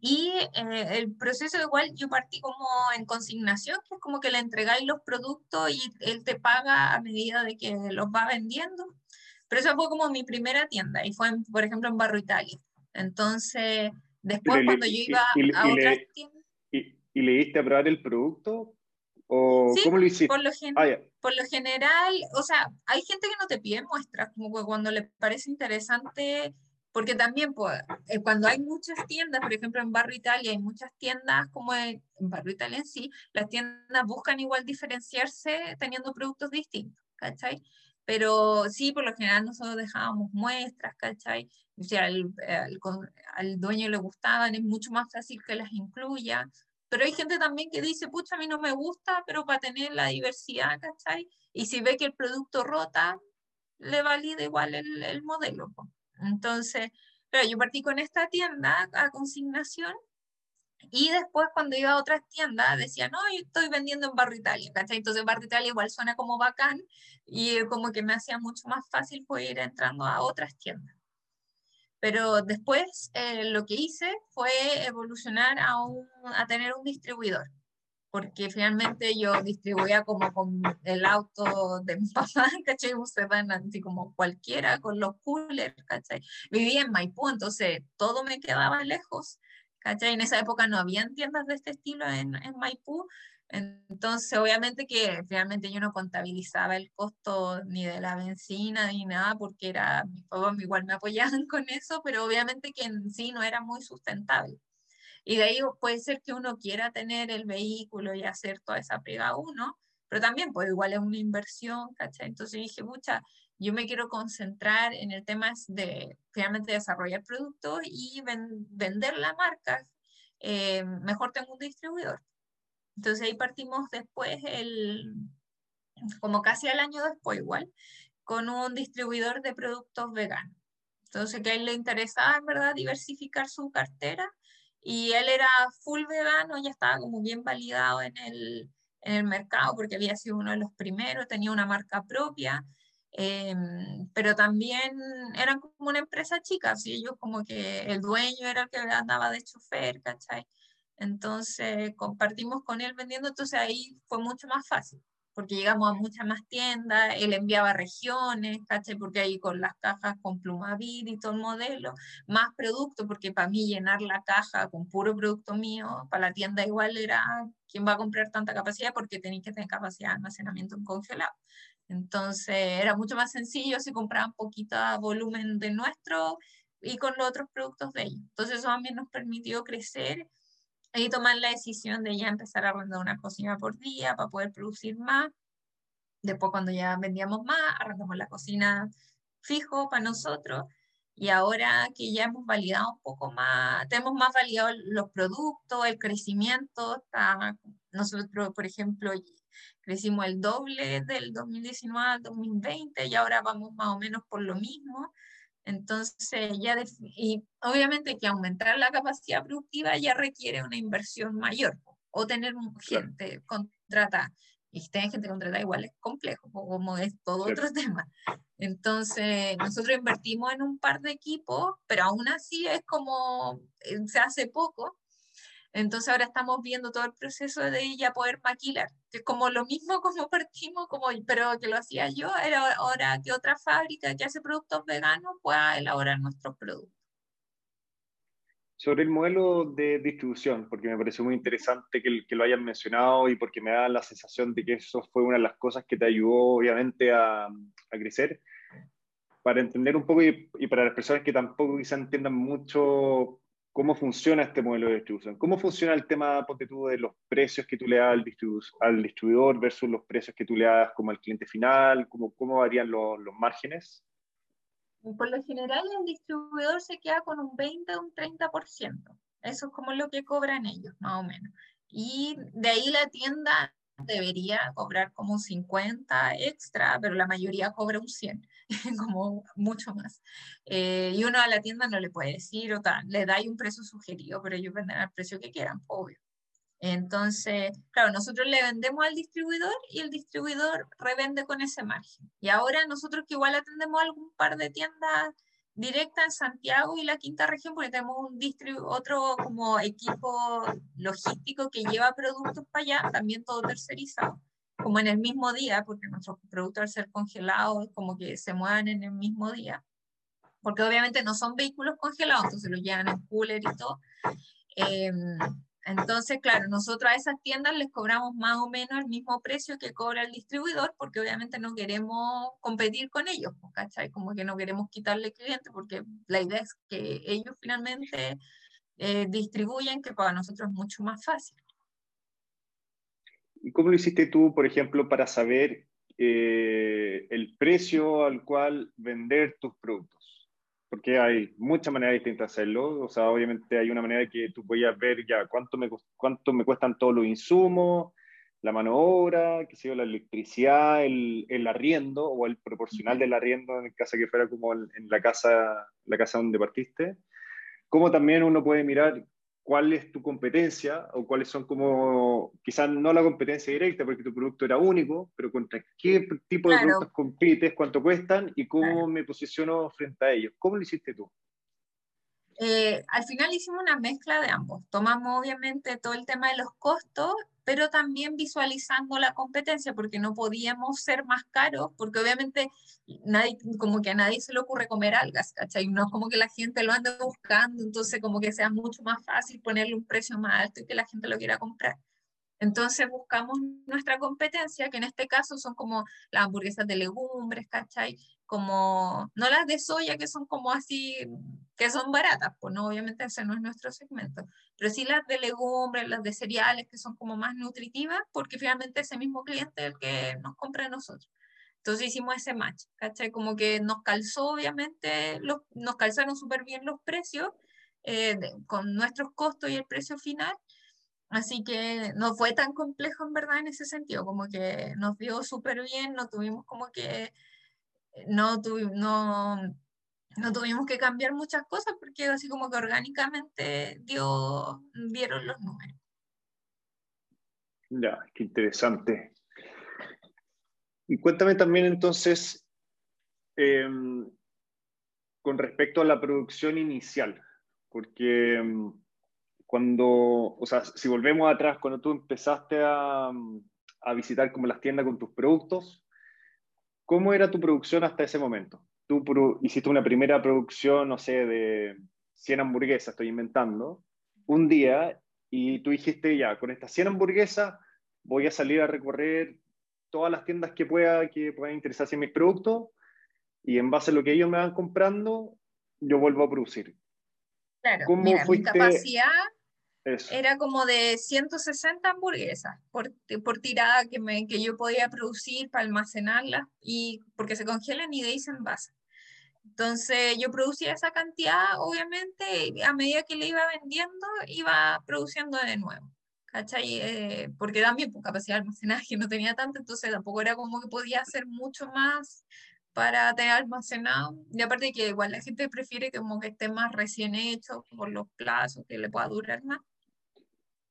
y eh, el proceso igual yo partí como en consignación, que es como que le entregáis los productos y él te paga a medida de que los va vendiendo. Pero eso fue como mi primera tienda y fue, por ejemplo, en Barro Italia. Entonces, después cuando yo iba a otras tiendas... Y, le diste a probar el producto? ¿O cómo lo hiciste? Por lo, ah, por lo general, o sea, hay gente que no te pide muestras, como que cuando le parece interesante, porque también pues, cuando hay muchas tiendas, por ejemplo en Barrio Italia, hay muchas tiendas como en, en Barrio Italia en sí, las tiendas buscan igual diferenciarse teniendo productos distintos, ¿cachai? Pero sí, por lo general nosotros dejábamos muestras, ¿cachai? Si al, al, dueño le gustaban, es mucho más fácil que las incluya. Pero hay gente también que dice, pucha, a mí no me gusta, pero para tener la diversidad, ¿cachai? Y si ve que el producto rota, le valida igual el, el modelo. Entonces, pero yo partí con esta tienda a consignación y después cuando iba a otras tiendas decía, no, yo estoy vendiendo en Barrio Italia, ¿cachai? Entonces Barrio Italia igual suena como bacán y como que me hacía mucho más fácil poder ir entrando a otras tiendas. Pero después eh, lo que hice fue evolucionar a, un, a tener un distribuidor, porque finalmente yo distribuía como con el auto de mi papá, ¿cachai? se van así como cualquiera, con los coolers, ¿cachai? Vivía en Maipú, entonces todo me quedaba lejos ¿cachai? En esa época no habían tiendas de este estilo en, en Maipú, entonces obviamente que realmente yo no contabilizaba el costo ni de la benzina ni nada, porque era, mis papás igual me apoyaban con eso, pero obviamente que en sí no era muy sustentable. Y de ahí puede ser que uno quiera tener el vehículo y hacer toda esa pega uno, pero también pues igual es una inversión, ¿cachai? Entonces dije, mucha, yo me quiero concentrar en el tema de finalmente desarrollar productos y vender la marca. Eh, mejor tengo un distribuidor. Entonces ahí partimos después, el, como casi al año después igual, con un distribuidor de productos veganos. Entonces que a él le interesaba en verdad diversificar su cartera y él era full vegano, ya estaba como bien validado en el, en el mercado porque había sido uno de los primeros, tenía una marca propia Em, pero también eran como una empresa chica, así ellos como que el dueño era el que andaba de chofer, ¿cachai? Entonces compartimos con él vendiendo, entonces ahí fue mucho más fácil, porque llegamos a muchas más tiendas, él enviaba regiones, ¿cachai? Porque ahí con las cajas con Plumavit y todo el modelo, más producto, porque para mí llenar la caja con puro producto mío, para la tienda igual era, ¿quién va a comprar tanta capacidad? Porque tenéis que tener capacidad de almacenamiento en congelado. Entonces era mucho más sencillo si compraban poquito volumen de nuestro y con los otros productos de ellos. Entonces eso también nos permitió crecer y tomar la decisión de ya empezar a arrendar una cocina por día para poder producir más. Después cuando ya vendíamos más, arrendamos la cocina fijo para nosotros. Y ahora que ya hemos validado un poco más, tenemos más validado los productos, el crecimiento, está, nosotros, por ejemplo, crecimos el doble del 2019 al 2020 y ahora vamos más o menos por lo mismo. Entonces, ya y obviamente que aumentar la capacidad productiva ya requiere una inversión mayor o tener gente contratada. Y tener gente contratada igual es complejo, como es todo otro tema. Entonces, nosotros invertimos en un par de equipos, pero aún así es como, eh, se hace poco, entonces ahora estamos viendo todo el proceso de ella poder maquilar, que como lo mismo como partimos, como, pero que lo hacía yo, era ahora que otra fábrica que hace productos veganos pueda elaborar nuestros productos. Sobre el modelo de distribución, porque me pareció muy interesante que, que, lo hayan mencionado y porque me da la sensación de que eso fue una de las cosas que te ayudó obviamente a, a crecer. Para entender un poco y, y, para las personas que tampoco quizá entiendan mucho cómo funciona este modelo de distribución, cómo funciona el tema, de los precios que tú le das al, distribu al distribuidor versus los precios que tú le das como al cliente final, cómo, cómo varían los márgenes. Por lo general, el distribuidor se queda con un 20 o un 30%. Eso es como lo que cobran ellos, más o menos. Y de ahí la tienda debería cobrar como un 50 extra, pero la mayoría cobra un 100, como mucho más. Eh, y uno a la tienda no le puede decir, o tal, le da un precio sugerido, pero ellos venden al precio que quieran, obvio. Entonces, claro, nosotros le vendemos al distribuidor y el distribuidor revende con ese margen. Y ahora nosotros que igual atendemos algún par de tiendas directas en Santiago y la quinta región, porque tenemos un otro como equipo logístico que lleva productos para allá, también todo tercerizado, como en el mismo día, porque nuestros productos al ser congelados, como que se muevan en el mismo día, porque obviamente no son vehículos congelados, entonces los llevan en cooler y todo. Eh, entonces, claro, nosotros a esas tiendas les cobramos más o menos el mismo precio que cobra el distribuidor, porque obviamente no queremos competir con ellos, pues, ¿cachai? Como que no queremos quitarle cliente, porque la idea es que ellos finalmente eh, distribuyen, que para nosotros es mucho más fácil. ¿Y cómo lo hiciste tú, por ejemplo, para saber eh, el precio al cual vender tus productos? porque hay muchas maneras distintas de hacerlo. O sea, obviamente hay una manera que tú puedas ver ya cuánto me, cuánto me cuestan todos los insumos, la mano obra, qué sé yo, la electricidad, el, el, arriendo o el proporcional del arriendo en el caso que fuera como en la casa, la casa donde partiste. Como también uno puede mirar cuál es tu competencia o cuáles son como, quizás no la competencia directa porque tu producto era único, pero contra qué tipo de productos compites, cuánto cuestan y cómo me posiciono frente a ellos. ¿Cómo lo hiciste tú? Eh, al final hicimos una mezcla de ambos. Tomamos obviamente todo el tema de los costos pero también visualizando la competencia, porque no podíamos ser más caros, porque obviamente nadie, como que a nadie se le ocurre comer algas, ¿cachai? No es como que la gente lo ande buscando, entonces como que sea mucho más fácil ponerle un precio más alto y que la gente lo quiera comprar. Entonces buscamos nuestra competencia, que en este caso son como las hamburguesas de legumbres, ¿cachai? Como, no las de soya, que son como así, que son baratas, pues no, obviamente ese no es nuestro segmento, pero sí las de legumbres, las de cereales, que son como más nutritivas, porque finalmente ese mismo cliente es el que nos compra a nosotros. Entonces hicimos ese match, ¿cachai? Como que nos calzó, obviamente, los, nos calzaron súper bien los precios eh, con nuestros costos y el precio final, Así que no fue tan complejo en verdad en ese sentido, como que nos dio súper bien, no tuvimos como que, no tuvimos que cambiar muchas cosas porque así como que orgánicamente dio, dieron los números. Ya, qué interesante. Y cuéntame también entonces, em, con respecto a la producción inicial, porque em, cuando, o sea, si volvemos atrás, cuando tú empezaste a, a visitar como las tiendas con tus productos, ¿cómo era tu producción hasta ese momento? Tú hiciste una primera producción, no sé, de 100 hamburguesas, estoy inventando, un día, y tú dijiste, ya, con estas 100 hamburguesas voy a salir a recorrer todas las tiendas que pueda, que puedan interesarse en mis productos, y en base a lo que ellos me van comprando, yo vuelvo a producir. Claro, ¿Cómo mira, fuiste... mi capacidad era como de 160 hamburguesas por, por tirada que, me, que yo podía producir para almacenarlas, y, porque se congelan y de ahí se envasan. Entonces yo producía esa cantidad, obviamente, y a medida que le iba vendiendo, iba produciendo de nuevo. ¿Cachai? Eh, porque también por capacidad de almacenaje no tenía tanto, entonces tampoco era como que podía hacer mucho más para tener almacenado. Y aparte que igual la gente prefiere como que esté más recién hecho por los plazos, que le pueda durar más.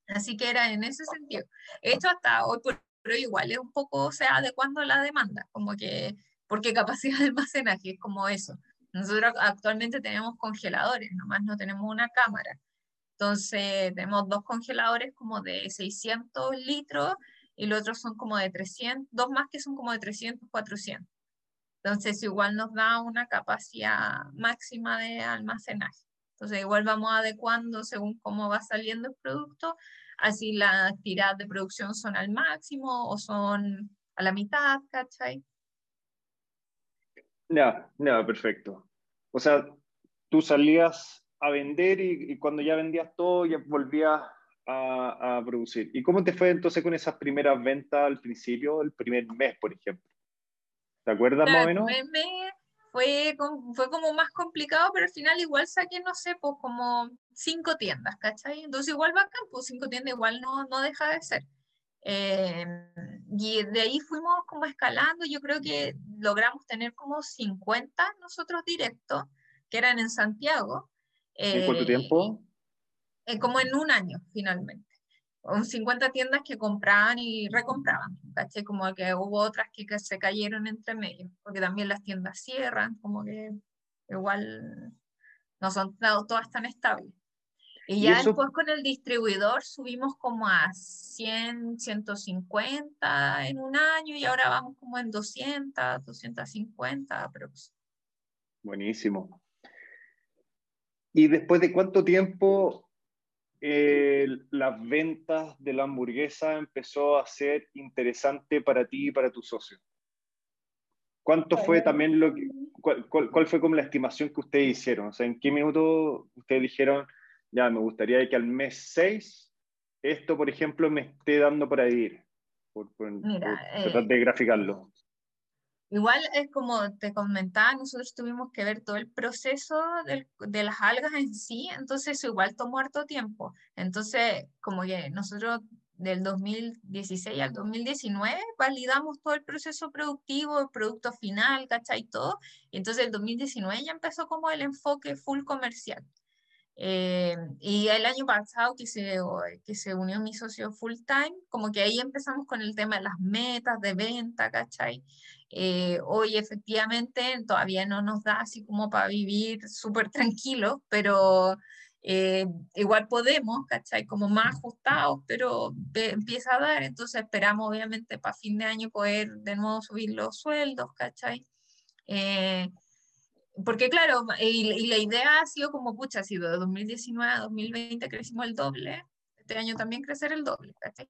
Así que era en ese sentido. Esto hasta hoy por hoy igual es un poco, o sea, adecuando la demanda, como que, porque capacidad de almacenaje es como eso. Nosotros actualmente tenemos congeladores, nomás no tenemos una cámara. Entonces, tenemos dos congeladores como de 600 litros y los otros son como de 300, dos más que son como de 300, 400. Entonces, igual nos da una capacidad máxima de almacenaje. Entonces igual vamos adecuando según cómo va saliendo el producto, así las tiradas de producción son al máximo o son a la mitad, ¿cachai? Ya, ya, perfecto. O sea, tú salías a vender y, cuando ya vendías todo ya volvías a, producir. ¿Y cómo te fue entonces con esas primeras ventas al principio, el primer mes, por ejemplo? ¿Te acuerdas más o menos? El primer mes fue, fue como más complicado, pero al final igual saqué, no sé, pues como cinco tiendas, ¿cachai? Entonces igual bacán, pues cinco tiendas igual no, no deja de ser. Eh, y de ahí fuimos como escalando, yo creo que logramos tener como 50 nosotros directos, que eran en Santiago. ¿En cuánto eh, tiempo? Eh, como en un año, finalmente. Con 50 tiendas que compraban y recompraban, ¿caché? Como que hubo otras que, que se cayeron entre medio, porque también las tiendas cierran, como que igual no son todas tan estables. Y ya después con el distribuidor subimos como a 100, 150 en un año y ahora vamos como en 200, 250 aproximadamente. Buenísimo. ¿Y después de cuánto tiempo eh, las ventas de la hamburguesa empezó a ser interesante para ti y para tu socio? ¿Cuánto fue también lo que, cuál, cuál, fue como la estimación que ustedes hicieron? O sea, ¿en qué minuto ustedes dijeron, ya, me gustaría que al mes 6 esto, por ejemplo, me esté dando para ir? Por, tratar de graficarlo. Igual es como te comentaba, nosotros tuvimos que ver todo el proceso de las algas en sí, entonces igual tomó harto tiempo. Entonces, como que nosotros del 2016 al 2019 validamos todo el proceso productivo, el producto final, ¿cachai? Todo. Y entonces el 2019 ya empezó como el enfoque full comercial. Eh, y el año pasado que se, que se unió mi socio full time, como que ahí empezamos con el tema de las metas de venta, ¿cachai? Eh, hoy efectivamente todavía no nos da así como para vivir súper tranquilo, pero eh, igual podemos, ¿cachai? Como más ajustados, pero empieza a dar, entonces esperamos obviamente para fin de año poder de nuevo subir los sueldos, ¿cachai? porque claro, y, la idea ha sido como, pucha, ha sido de 2019 a 2020 crecimos el doble, este año también crecer el doble, ¿cachai?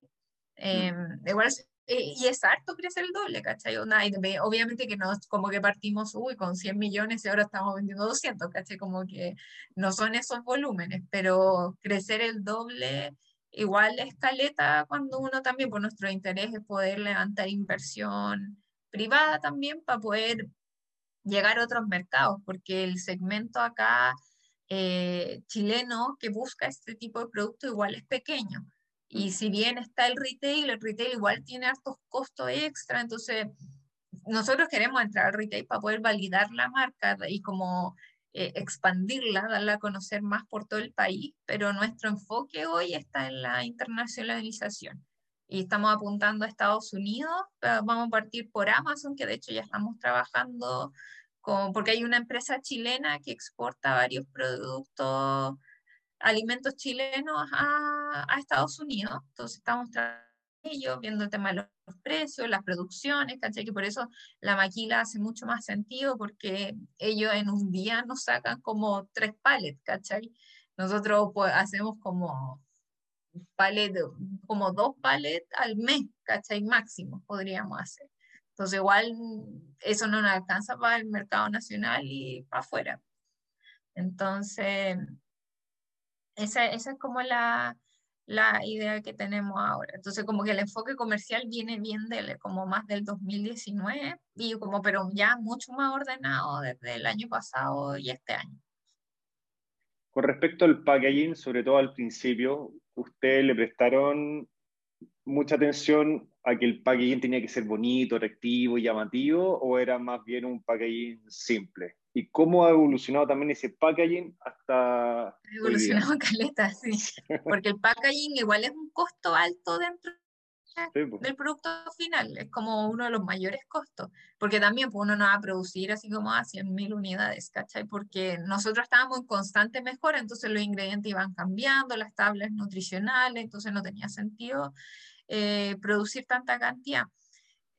Eh, igual, eh, y es harto crecer el doble, ¿cachai? obviamente que no como que partimos, uy, con 100 millones y ahora estamos vendiendo 200, ¿cachai? Como que no son esos volúmenes, pero crecer el doble igual escaleta cuando uno también, por nuestro interés, es poder levantar inversión privada también para poder llegar a otros mercados, porque el segmento acá eh, chileno que busca este tipo de producto igual es pequeño. Y si bien está el retail, el retail igual tiene hartos costos extra, entonces nosotros queremos entrar al retail para poder validar la marca y como eh, expandirla, darla a conocer más por todo el país, pero nuestro enfoque hoy está en la internacionalización y estamos apuntando a Estados Unidos. Vamos a partir por Amazon, que de hecho ya estamos trabajando con, porque hay una empresa chilena que exporta varios productos, alimentos chilenos a, a Estados Unidos. Entonces estamos ellos, viendo el tema de los precios, las producciones, ¿cachai? Que por eso la maquila hace mucho más sentido porque ellos en un día nos sacan como tres palets, ¿cachai? Nosotros pues, hacemos como palet, como dos palets al mes, ¿cachai? Máximo podríamos hacer. Entonces igual eso no nos alcanza para el mercado nacional y para afuera. Entonces, esa, esa es como la, la, idea que tenemos ahora. Entonces, como que el enfoque comercial viene bien de, como más del 2019, y como, pero ya mucho más ordenado desde el año pasado y este año. Con respecto al packaging, sobre todo al principio, ¿ustedes le prestaron mucha atención a que el packaging tenía que ser bonito, atractivo, llamativo, o era más bien un packaging simple? ¿Y cómo ha evolucionado también ese packaging hasta... Ha evolucionado caleta, sí. Porque el packaging igual es un costo alto dentro del producto final, es como uno de los mayores costos, porque también pues, uno no va a producir así como a 100.000 unidades, ¿cachai? Porque nosotros estábamos en constante mejora, entonces los ingredientes iban cambiando, las tablas nutricionales, entonces no tenía sentido eh, producir tanta cantidad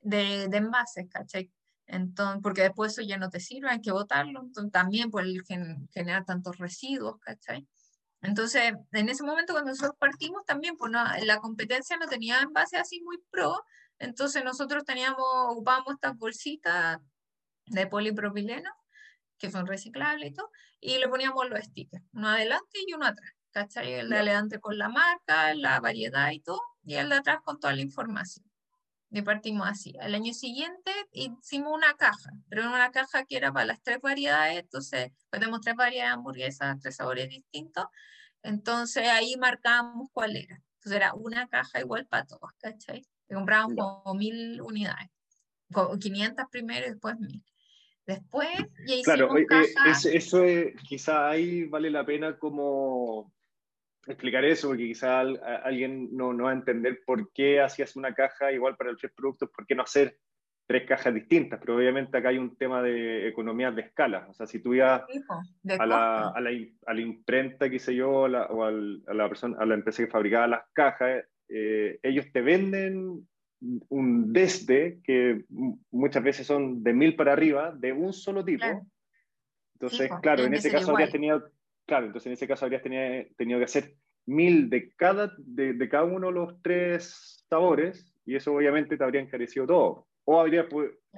de, de envases, ¿cachai? Entonces, porque después eso ya no te sirve, hay que botarlo, entonces, también por el generar tantos residuos, ¿cachai? Entonces, en ese momento cuando nosotros partimos también, pues no, la competencia no tenía envase así muy pro, entonces nosotros teníamos, ocupábamos estas bolsitas de polipropileno, que son reciclables y todo, y le poníamos los stickers, uno adelante y uno atrás, ¿cachai? El de adelante con la marca, la variedad y todo, y el de atrás con toda la información. Y partimos así. Al año siguiente hicimos una caja, pero era una caja que era para las tres variedades, entonces pues tenemos tres variedades de hamburguesas, tres sabores distintos, entonces ahí marcábamos cuál era. Entonces era una caja igual para todos, ¿cachai? Comprábamos como mil unidades, 500 primero y después mil. Después ya hicimos claro, eh, eso es, quizá ahí vale la pena como explicar eso, porque quizá alguien no, no va a entender por qué hacías una caja igual para los tres productos, por qué no hacer tres cajas distintas, pero obviamente acá hay un tema de economías de escala. O sea, si tú ibas a la, a, la, a la, imprenta, qué sé yo, o a la, persona, a la empresa que fabricaba las cajas, eh, ellos te venden un desde que muchas veces son de mil para arriba, de un solo tipo. Entonces, claro, en ese caso habrías tenido Claro, entonces en ese caso habrías tenido, tenido que hacer mil de cada, de, de, cada uno de los tres sabores y eso obviamente te habría encarecido todo. O habría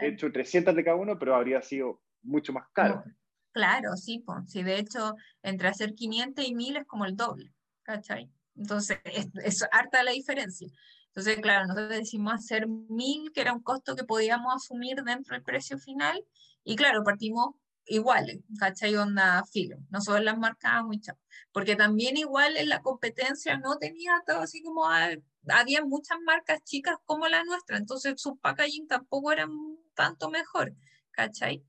hecho 300 de cada uno, pero habría sido mucho más caro. Claro, sí, pues, sí, de hecho, entre hacer 500 y 1000 es como el doble, ¿cachai? Entonces, es, es harta la diferencia. Entonces, claro, nosotros decimos hacer 1000, que era un costo que podíamos asumir dentro del precio final, y claro, partimos iguales, ¿cachai? Onda filo, nosotros las marcábamos y chao. Porque también igual en la competencia no tenía todo así como, había muchas marcas chicas como la nuestra, entonces sus packaging tampoco eran tanto mejor, ¿cachai?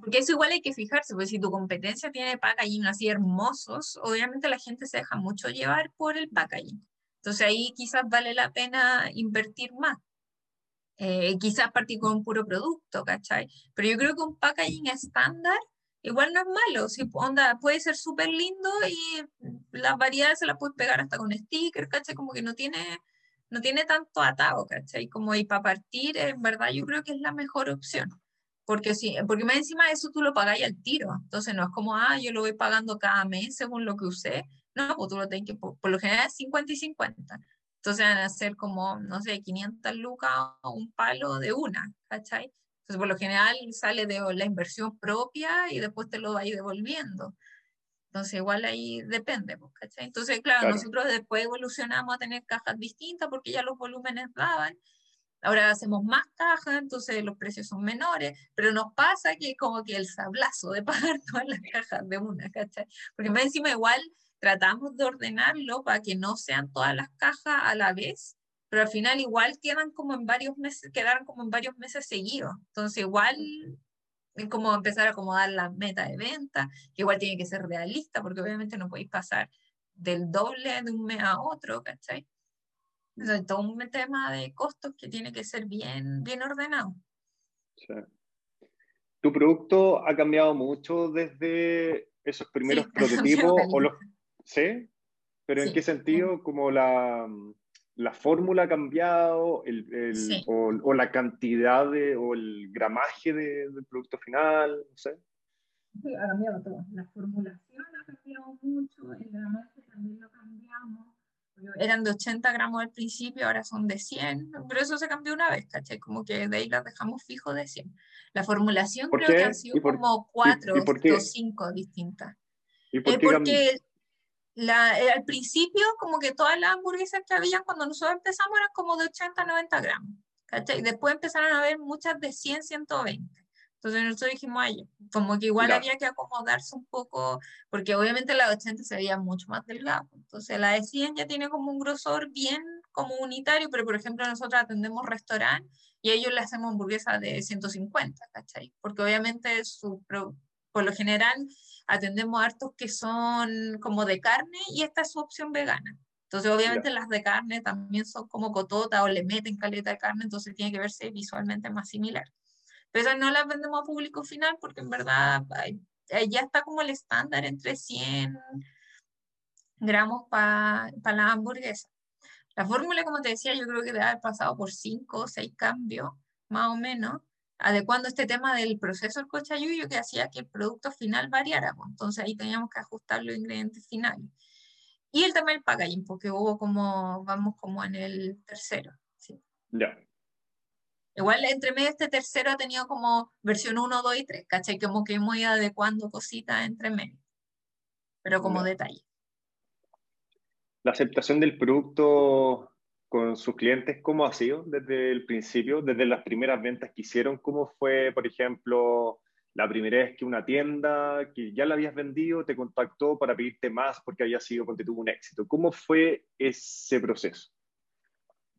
Porque eso igual hay que fijarse, porque si tu competencia tiene packaging así hermosos, obviamente la gente se deja mucho llevar por el packaging. Entonces ahí quizás vale la pena invertir más. Eh, quizás partir con un puro producto, ¿cachai? Pero yo creo que un packaging estándar igual no es malo, si onda, puede ser súper lindo y las variedades se las puedes pegar hasta con sticker, ¿cachai? Como que no tiene, no tiene tanto atado, ¿cachai? Como y para partir, en verdad yo creo que es la mejor opción. Porque, si, porque más encima eso tú lo pagáis al tiro. Entonces no es como, ah, yo lo voy pagando cada mes según lo que usé. No, pues tú lo tienes que, por, por lo general es 50 y 50. Entonces van a ser como, no sé, 500 lucas o un palo de una, ¿cachai? Entonces, por lo general sale de la inversión propia y después te lo va a ir devolviendo. Entonces, igual ahí depende, pues, ¿cachai? Entonces, claro, nosotros después evolucionamos a tener cajas distintas porque ya los volúmenes daban. Ahora hacemos más cajas, entonces los precios son menores, pero nos pasa que como que el sablazo de pagar todas las cajas de una, ¿cachai? Porque más encima igual tratamos de ordenarlo para que no sean todas las cajas a la vez, pero al final igual quedan como en varios meses, quedaron como en varios meses seguidos. Entonces igual es como empezar a acomodar la meta de venta, que igual tiene que ser realista, porque obviamente no podéis pasar del doble de un mes a otro, ¿cachai? Entonces, todo un tema de costos que tiene que ser bien, bien ordenado. ¿Tu producto ha cambiado mucho desde esos primeros prototipos o los, ¿Sí? ¿Pero en qué sentido? ¿Como la, la fórmula ha cambiado el, el, o, o, la cantidad de, o el gramaje de, del producto final? No sé. Sí, ha cambiado todo. La formulación ha cambiado mucho, el gramaje también lo cambiamos. Eran de 80 gramos al principio, ahora son de 100, pero eso se cambió una vez, ¿cachai? Como que de ahí las dejamos fijos de 100. La formulación creo que han sido como 4 o 5 distintas. ¿Y por qué porque la, eh, al principio, como que todas las hamburguesas que habían cuando nosotros empezamos eran como de 80 90 gramos. ¿cachai? Después empezaron a haber muchas de 100, 120. Entonces nosotros dijimos, ay, como que igual había que acomodarse un poco, porque obviamente la de 80 se veía mucho más delgada. Entonces la de 100 ya tiene como un grosor bien como unitario, pero por ejemplo nosotros atendemos restaurante y a ellos le hacemos hamburguesas de 150, ¿cachai? Porque obviamente su, por lo general atendemos hartos que son como de carne y esta es su opción vegana. Entonces, obviamente las de carne también son como cotota o le meten caleta de carne, entonces tiene que verse visualmente más similar. Pero no las vendemos a público final porque en verdad ya está como el estándar entre 100 gramos para la hamburguesa. La fórmula, como te decía, yo creo que debe haber pasado por 5 o 6 cambios, más o menos. Adecuando este tema del proceso del cochayuyo que hacía que el producto final variara. Pues. Entonces ahí teníamos que ajustar los ingredientes finales. Y el tema del packaging, porque hubo como, vamos como en el tercero. ¿sí? Ya. Igual entre medio este tercero ha tenido como versión 1, 2 y 3, ¿cachai? Como que hemos ido adecuando cositas entre medio, pero como detalle. La aceptación del producto con sus clientes, ¿cómo ha sido desde el principio, desde las primeras ventas que hicieron? ¿Cómo fue, por ejemplo, la primera vez que una tienda que ya la habías vendido te contactó para pedirte más porque había sido, porque tuvo un éxito? ¿Cómo fue ese proceso?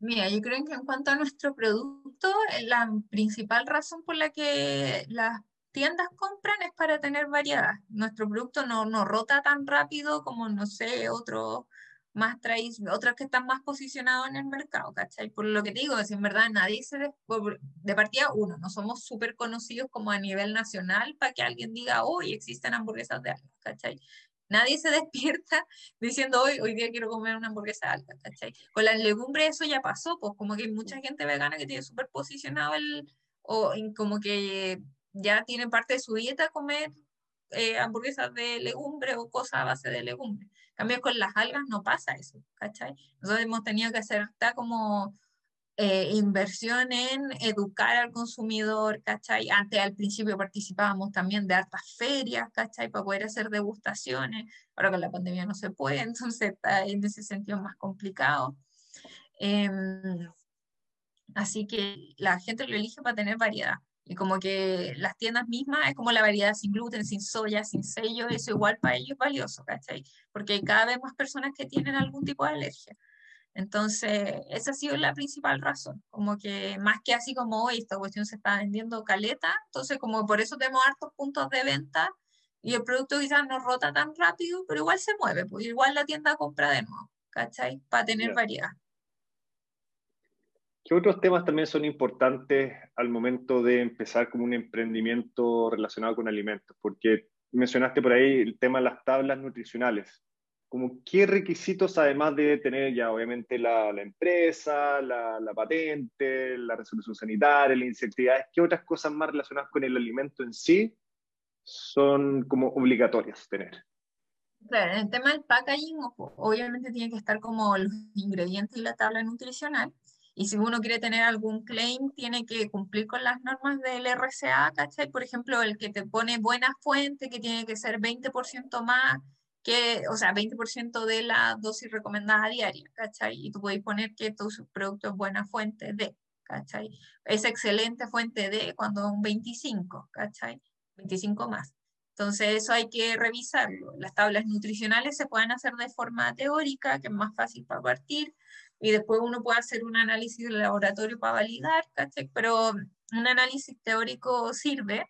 Mira, yo creo que en cuanto a nuestro producto, la principal razón por la que las tiendas compran es para tener variedad. Nuestro producto no, no rota tan rápido como, no sé, otros más otros que están más posicionados en el mercado, ¿cachai? Por lo que te digo, es en verdad nadie se, de, de partida uno, no somos súper conocidos como a nivel nacional para que alguien diga, hoy existen hamburguesas de algas, ¿cachai? Nadie se despierta diciendo, hoy, hoy día quiero comer una hamburguesa alta, ¿cachai? Con las legumbres eso ya pasó, pues como que hay mucha gente vegana que tiene súper posicionado el, o como que ya tiene parte de su dieta comer eh, hamburguesas de legumbre o cosas a base de legumbre. En cambio, con las algas no pasa eso, ¿cachai? Nosotros hemos tenido que hacer está como eh, inversión en educar al consumidor, ¿cachai? Antes al principio participábamos también de hartas ferias, ¿cachai? Para poder hacer degustaciones. Ahora con la pandemia no se puede, entonces está en ese sentido más complicado. Em, así que la gente lo elige para tener variedad. Y como que las tiendas mismas es como la variedad sin gluten, sin soya, sin sello, eso igual para ellos es valioso, ¿cachai? Porque hay cada vez más personas que tienen algún tipo de alergia. Entonces, esa ha sido la principal razón, como que más que así como hoy esta cuestión se está vendiendo caleta, entonces como por eso tenemos hartos puntos de venta y el producto quizás no rota tan rápido, pero igual se mueve, pues igual la tienda compra de nuevo, ¿cachai? Para tener variedad. ¿Qué otros temas también son importantes al momento de empezar como un emprendimiento relacionado con alimentos? Porque mencionaste por ahí el tema de las tablas nutricionales. Como, ¿Qué requisitos, además de tener ya obviamente la, la empresa, la, la, patente, la resolución sanitaria, la insectividad, qué otras cosas más relacionadas con el alimento en sí son como obligatorias tener? Claro, en el tema del packaging, obviamente tiene que estar como los ingredientes y la tabla nutricional. Y si uno quiere tener algún claim, tiene que cumplir con las normas del RCA, ¿cachai? Por ejemplo, el que te pone buena fuente, que tiene que ser 20% más que, o sea, 20% de la dosis recomendada diaria, ¿cachai? Y tú puedes poner que tu producto es buena fuente de, ¿cachai? Es excelente fuente de cuando un 25, ¿cachai? 25 más. Entonces eso hay que revisarlo. Las tablas nutricionales se pueden hacer de forma teórica, que es más fácil para partir, y después uno puede hacer un análisis de laboratorio para validar, ¿cachai? Pero un análisis teórico sirve.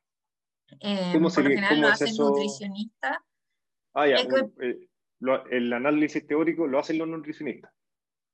Eh, ¿Cómo por lo general lo hacen nutricionistas. Ah, ya, eh, el análisis teórico lo hacen los nutricionistas.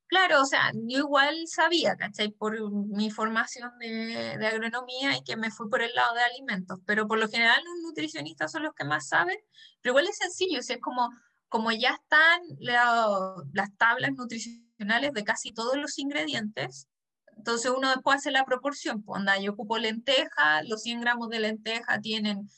Claro, o sea, yo igual sabía, ¿cachai? Por mi formación de, de, agronomía y que me fui por el lado de alimentos, pero por lo general los nutricionistas son los que más saben, pero igual es sencillo, si es como, como ya están las tablas nutricionales de casi todos los ingredientes. Entonces uno después hace la proporción, pues anda, yo ocupo lenteja, los 100 gramos de lenteja tienen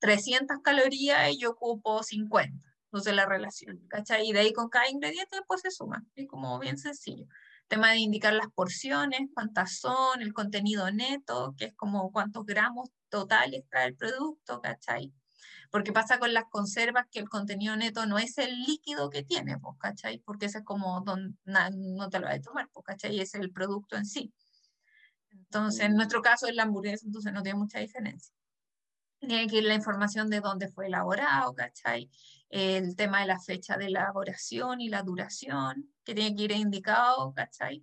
300 calorías y yo ocupo 50. Entonces la relación, ¿cachai? Y de ahí con cada ingrediente después se suma, es como bien sencillo. Tema de indicar las porciones, cuántas son, el contenido neto, que es como cuántos gramos totales trae el producto, ¿cachai? Porque pasa con las conservas que el contenido neto no es el líquido que tiene, pues, ¿cachai? Porque ese es como, don, no te lo vas a tomar, pues, ¿cachai? Es el producto en sí. Entonces, en nuestro caso es la hamburguesa, entonces no tiene mucha diferencia. Tiene que ir la información de dónde fue elaborado, ¿cachai? El tema de la fecha de elaboración y la duración, que tiene que ir indicado, ¿cachai?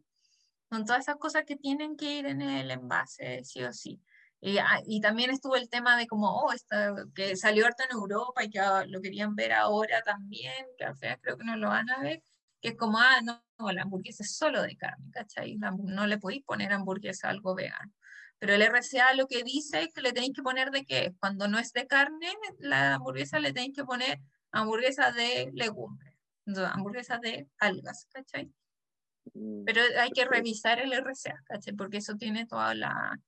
Son todas esas cosas que tienen que ir en el envase, sí o sí. Ah, y, también estuvo el tema de como, oh, que salió harto en Europa y que lo querían ver ahora también, que al final creo que no lo van a ver, que es como, ah, no, la hamburguesa es solo de carne, ¿cachai? no le podéis poner hamburguesa a algo vegano. Pero el RCA lo que dice es que le tenéis que poner de qué, cuando no es de carne, la hamburguesa le tenéis que poner hamburguesa de legumbres, hamburguesa de algas, ¿cachai? Mm, Pero hay que revisar el RCA, ¿cachai? Porque eso tiene toda la,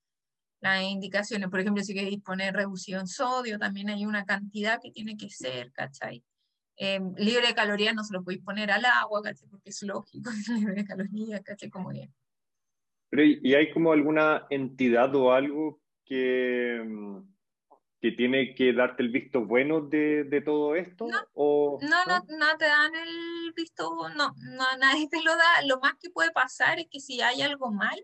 las indicaciones. Por ejemplo, si queréis poner reducción sodio, también hay una cantidad que tiene que ser, ¿cachai? Em, libre de calorías no se lo podéis poner al agua, ¿cachai? Porque es lógico, es libre de calorías, ¿cachai? Como bien. Pero, ¿y hay como alguna entidad o algo que, mm, que tiene que darte el visto bueno de, de todo esto? No, o, no, no, no, te dan el visto, no, no, nadie te lo da. Lo más que puede pasar es que si hay algo mal,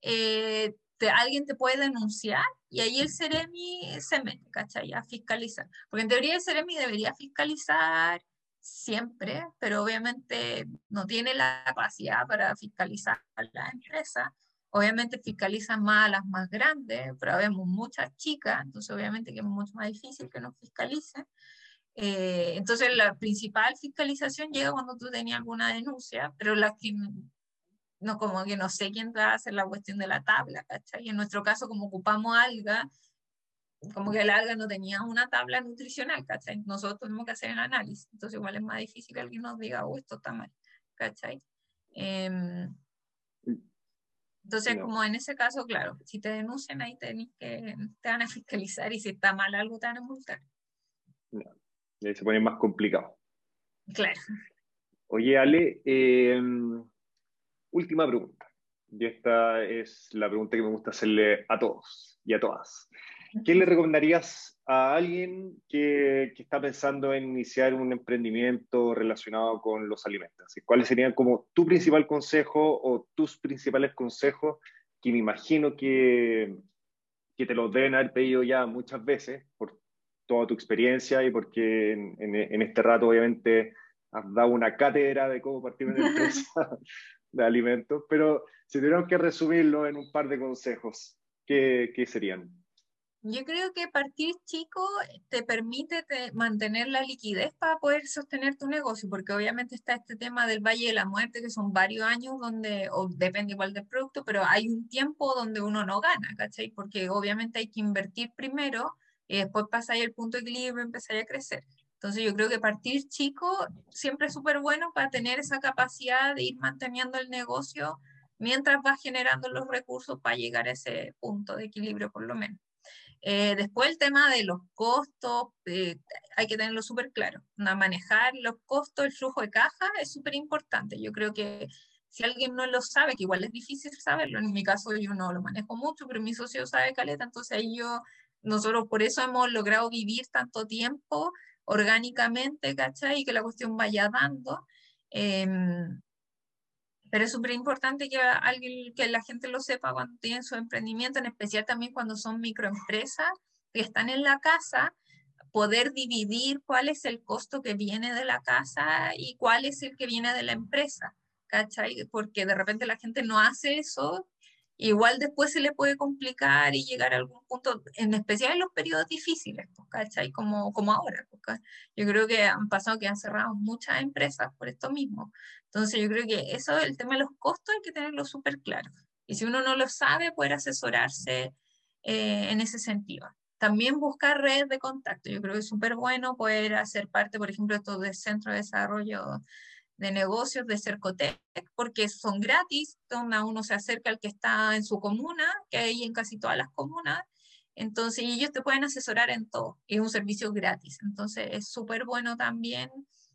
eh, alguien te puede denunciar y ahí el Ceremi se mete, ¿cachai? A fiscalizar. Porque en teoría el Ceremi debería fiscalizar siempre, pero obviamente no tiene la capacidad para fiscalizar a la empresa. Obviamente fiscalizan más a las más grandes, pero vemos muchas chicas, entonces obviamente que es mucho más difícil que nos fiscalicen. Eh, entonces la principal fiscalización llega cuando tú tenías alguna denuncia, pero la que no como que no sé quién va a hacer la cuestión de la tabla, ¿cachai? Y en nuestro caso, como ocupamos alga, como que el alga no tenía una tabla nutricional, ¿cachai? Nosotros tenemos que hacer el análisis, entonces igual es más difícil que alguien nos diga, oh, esto está mal, ¿cachai? Em, entonces, como en ese caso, claro, si te denuncian ahí te, que, te van a fiscalizar y si está mal algo te van a multar. y ahí se pone más complicado. Claro. Oye, Ale, eh, última pregunta. Y esta es la pregunta que me gusta hacerle a todos y a todas. ¿Qué le recomendarías a alguien que, que, está pensando en iniciar un emprendimiento relacionado con los alimentos? ¿Cuáles serían como tu principal consejo o tus principales consejos que me imagino que, que te los deben haber pedido ya muchas veces por toda tu experiencia y porque en, en, en este rato obviamente has dado una cátedra de cómo partir una empresa de alimentos, pero si tuviéramos que resumirlo en un par de consejos, ¿qué, qué serían? Yo creo que partir chico te permite mantener la liquidez para poder sostener tu negocio, porque obviamente está este tema del Valle de la Muerte, que son varios años donde, o depende igual del producto, pero hay un tiempo donde uno no gana, ¿cachai? Porque obviamente hay que invertir primero y después pasáis el punto de equilibrio y empezáis a crecer. Entonces yo creo que partir chico siempre es súper bueno para tener esa capacidad de ir manteniendo el negocio mientras vas generando los recursos para llegar a ese punto de equilibrio por lo menos. Eh, después el tema de los costos, eh, hay que tenerlo súper claro. manejar los costos, el flujo de caja es súper importante. Yo creo que si alguien no lo sabe, que igual es difícil saberlo, en mi caso yo no lo manejo mucho, pero mi socio sabe caleta, entonces ahí yo, nosotros por eso hemos logrado vivir tanto tiempo orgánicamente, ¿cachai? Y que la cuestión vaya dando. Em, pero es súper importante que, alguien, que la gente lo sepa cuando tienen su emprendimiento, en especial también cuando son microempresas que están en la casa, poder dividir cuál es el costo que viene de la casa y cuál es el que viene de la empresa, ¿cachai? Porque de repente la gente no hace eso igual después se le puede complicar y llegar a algún punto, en especial en los periodos difíciles, pues, ¿cachai? Como, como ahora. Pues, yo creo que han pasado que han cerrado muchas empresas por esto mismo. Entonces yo creo que eso, el tema de los costos, hay que tenerlo súper claro. Y si uno no lo sabe, poder asesorarse eh, en ese sentido. También buscar redes de contacto. Yo creo que es súper bueno poder hacer parte, por ejemplo, de todo el centro de desarrollo de negocios de Cercotec, porque son gratis, donde uno se acerca al que está en su comuna, que hay en casi todas las comunas, entonces ellos te pueden asesorar en todo, es un servicio gratis, entonces es súper bueno también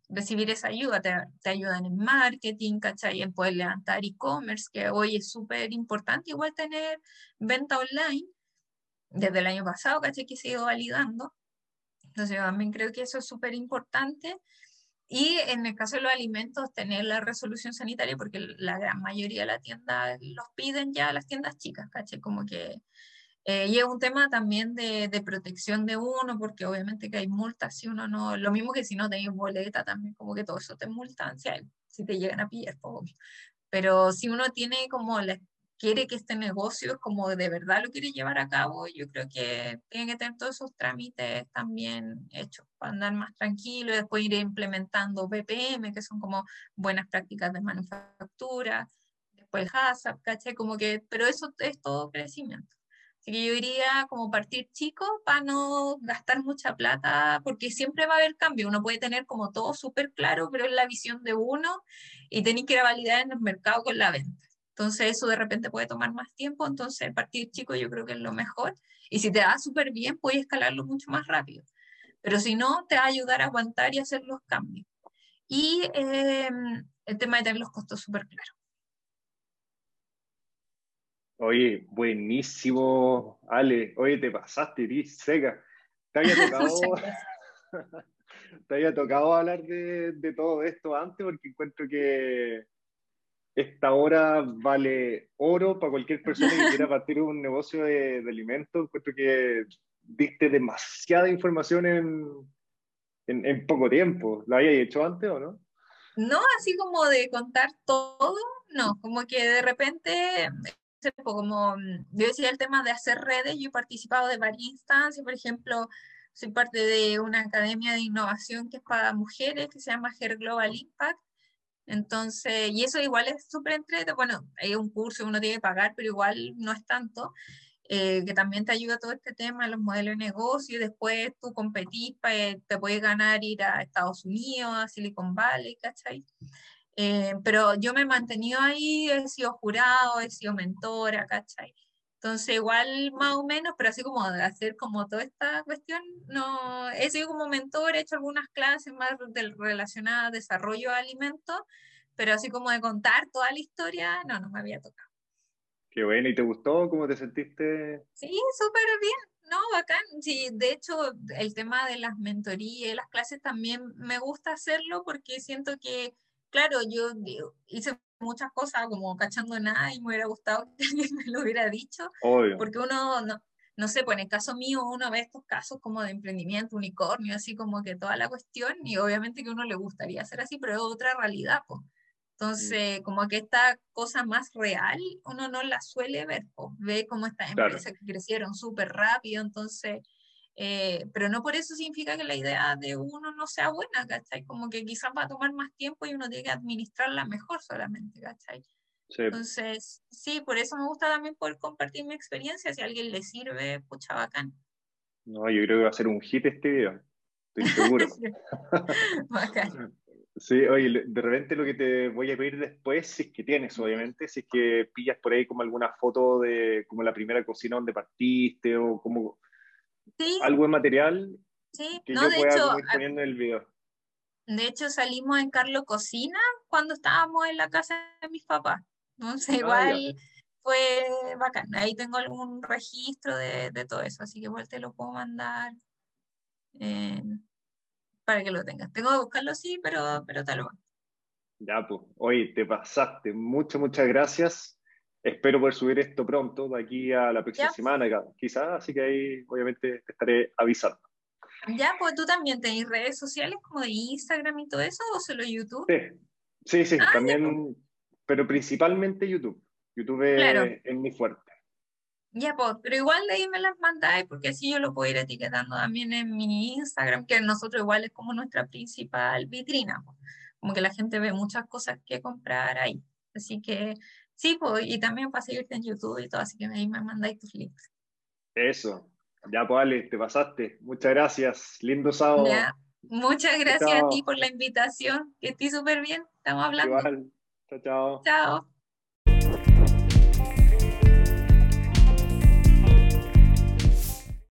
recibir esa ayuda, te, te, ayudan en marketing, ¿cachai? En poder levantar e-commerce, que hoy es súper importante, igual tener venta online, desde el año pasado, ¿cachai? Que se ha ido validando, entonces yo también creo que eso es súper importante, y en el caso de los alimentos, tener la resolución sanitaria, porque la gran mayoría de la tienda los piden ya las tiendas chicas, ¿caché? Como que. Eh, y es un tema también de, de, protección de uno, porque obviamente que hay multas si uno no. Lo mismo que si no tenéis boleta, también como que todo eso te multan si, si te llegan a pillar, pues, Pero si uno tiene como la quiere que este negocio como de verdad lo quiere llevar a cabo, yo creo que tiene que tener todos esos trámites también hechos para andar más tranquilo y después ir implementando BPM, que son como buenas prácticas de manufactura, después HACCP, ¿caché? Como que, pero eso es todo crecimiento. Así que yo diría como partir chico para no gastar mucha plata, porque siempre va a haber cambio. Uno puede tener como todo súper claro, pero es la visión de uno y tenéis que ir a validar en el mercado con la venta. Entonces eso de repente puede tomar más tiempo, entonces el partido chico yo creo que es lo mejor. Y si te va súper bien, puedes escalarlo mucho más rápido. Pero si no, te va a ayudar a aguantar y hacer los cambios. Y em, el tema de tener los costos súper claros. Oye, buenísimo, Ale. Oye, te pasaste, ti seca. Te había tocado, te había tocado hablar de, de, todo esto antes porque encuentro que esta hora vale oro para cualquier persona que quiera partir un negocio de, de alimentos. Encuentro que diste demasiada información en, en, en poco tiempo. ¿Lo habías hecho antes o no? No, así como de contar todo, no, como que de repente como mm, yo decía el tema de hacer redes, yo he participado de varias instancias, por ejemplo, soy parte de una academia de innovación que es para mujeres, que se llama Her Global Impact. Entonces, y eso igual es súper entretenido. Bueno, hay un curso que uno tiene que pagar, pero igual no es tanto. Eh, que también te ayuda todo este tema, los modelos de negocio, después tú competís, te puedes ganar ir a Estados Unidos, a Silicon Valley, ¿cachai? Eh, pero yo me he mantenido ahí, he sido jurado, he sido mentora, ¿cachai? Entonces, igual más o menos, pero así como de hacer como toda esta cuestión, no, he sido como mentor, he hecho algunas clases más relacionadas a desarrollo de alimentos, pero así como de contar toda la historia, no, no me había tocado. Qué bueno, ¿y te gustó? ¿Cómo te sentiste? Sí, súper bien, no, bacán. Sí, de hecho, el tema de las mentorías las clases también me gusta hacerlo porque siento que claro, yo hice muchas cosas como cachando nada y me hubiera gustado que alguien me lo hubiera dicho, porque uno, no, no sé, pues en el caso mío uno ve estos casos como de emprendimiento, unicornio, así como que toda la cuestión, y obviamente que uno le gustaría hacer así, pero es otra realidad, pues. Entonces, como que esta cosa más real, uno no la suele ver, pues, ve como estas empresas que crecieron súper rápido, entonces eh, pero no por eso significa que la idea de uno no sea buena, ¿cachai? Como que quizás va a tomar más tiempo y uno tiene que administrarla mejor solamente, ¿cachai? Entonces, sí, por eso me gusta también poder compartir mi experiencia. Si a alguien le sirve, pucha, bacán. No, yo creo que va a ser un hit este video. Estoy seguro. bacán. Sí, oye, de repente lo que te voy a pedir después, si es que tienes, obviamente, si es que pillas por ahí como alguna foto de como la primera cocina donde partiste o como algo de material sí. que yo pueda hecho, ir poniendo en el video. De hecho, salimos en Carlo Cocina cuando estábamos en la casa de mis papás. No sé, ah, igual fue bacán. Ahí tengo algún registro de, de, todo eso, así que igual te lo puedo mandar eh, para que lo tengas. Tengo que buscarlo, sí, pero, pero lo mando. Ya, pues, oye, te pasaste. Muchas, muchas gracias espero poder subir esto pronto, de aquí a la próxima semana, quizás, así que ahí obviamente te estaré avisando. Ya, pues tú también tenés redes sociales como de Instagram y todo eso, o solo YouTube? Sí, sí, sí, ah, también, pero principalmente YouTube. YouTube es, muy fuerte. Ya, pues, pero igual de ahí me las mandáis, porque así yo lo puedo ir etiquetando también en mi Instagram, que nosotros igual es como nuestra principal vitrina, como que la gente ve muchas cosas que comprar ahí. Así que Sí, pues, y también para seguirte en YouTube y todo, así que ahí me mandáis tus links. Eso, ya pues Ale, te pasaste. Muchas gracias, lindo sábado. Muchas gracias a ti por la invitación, que estoy súper bien, estamos hablando. Igual, chao, chao. Chao.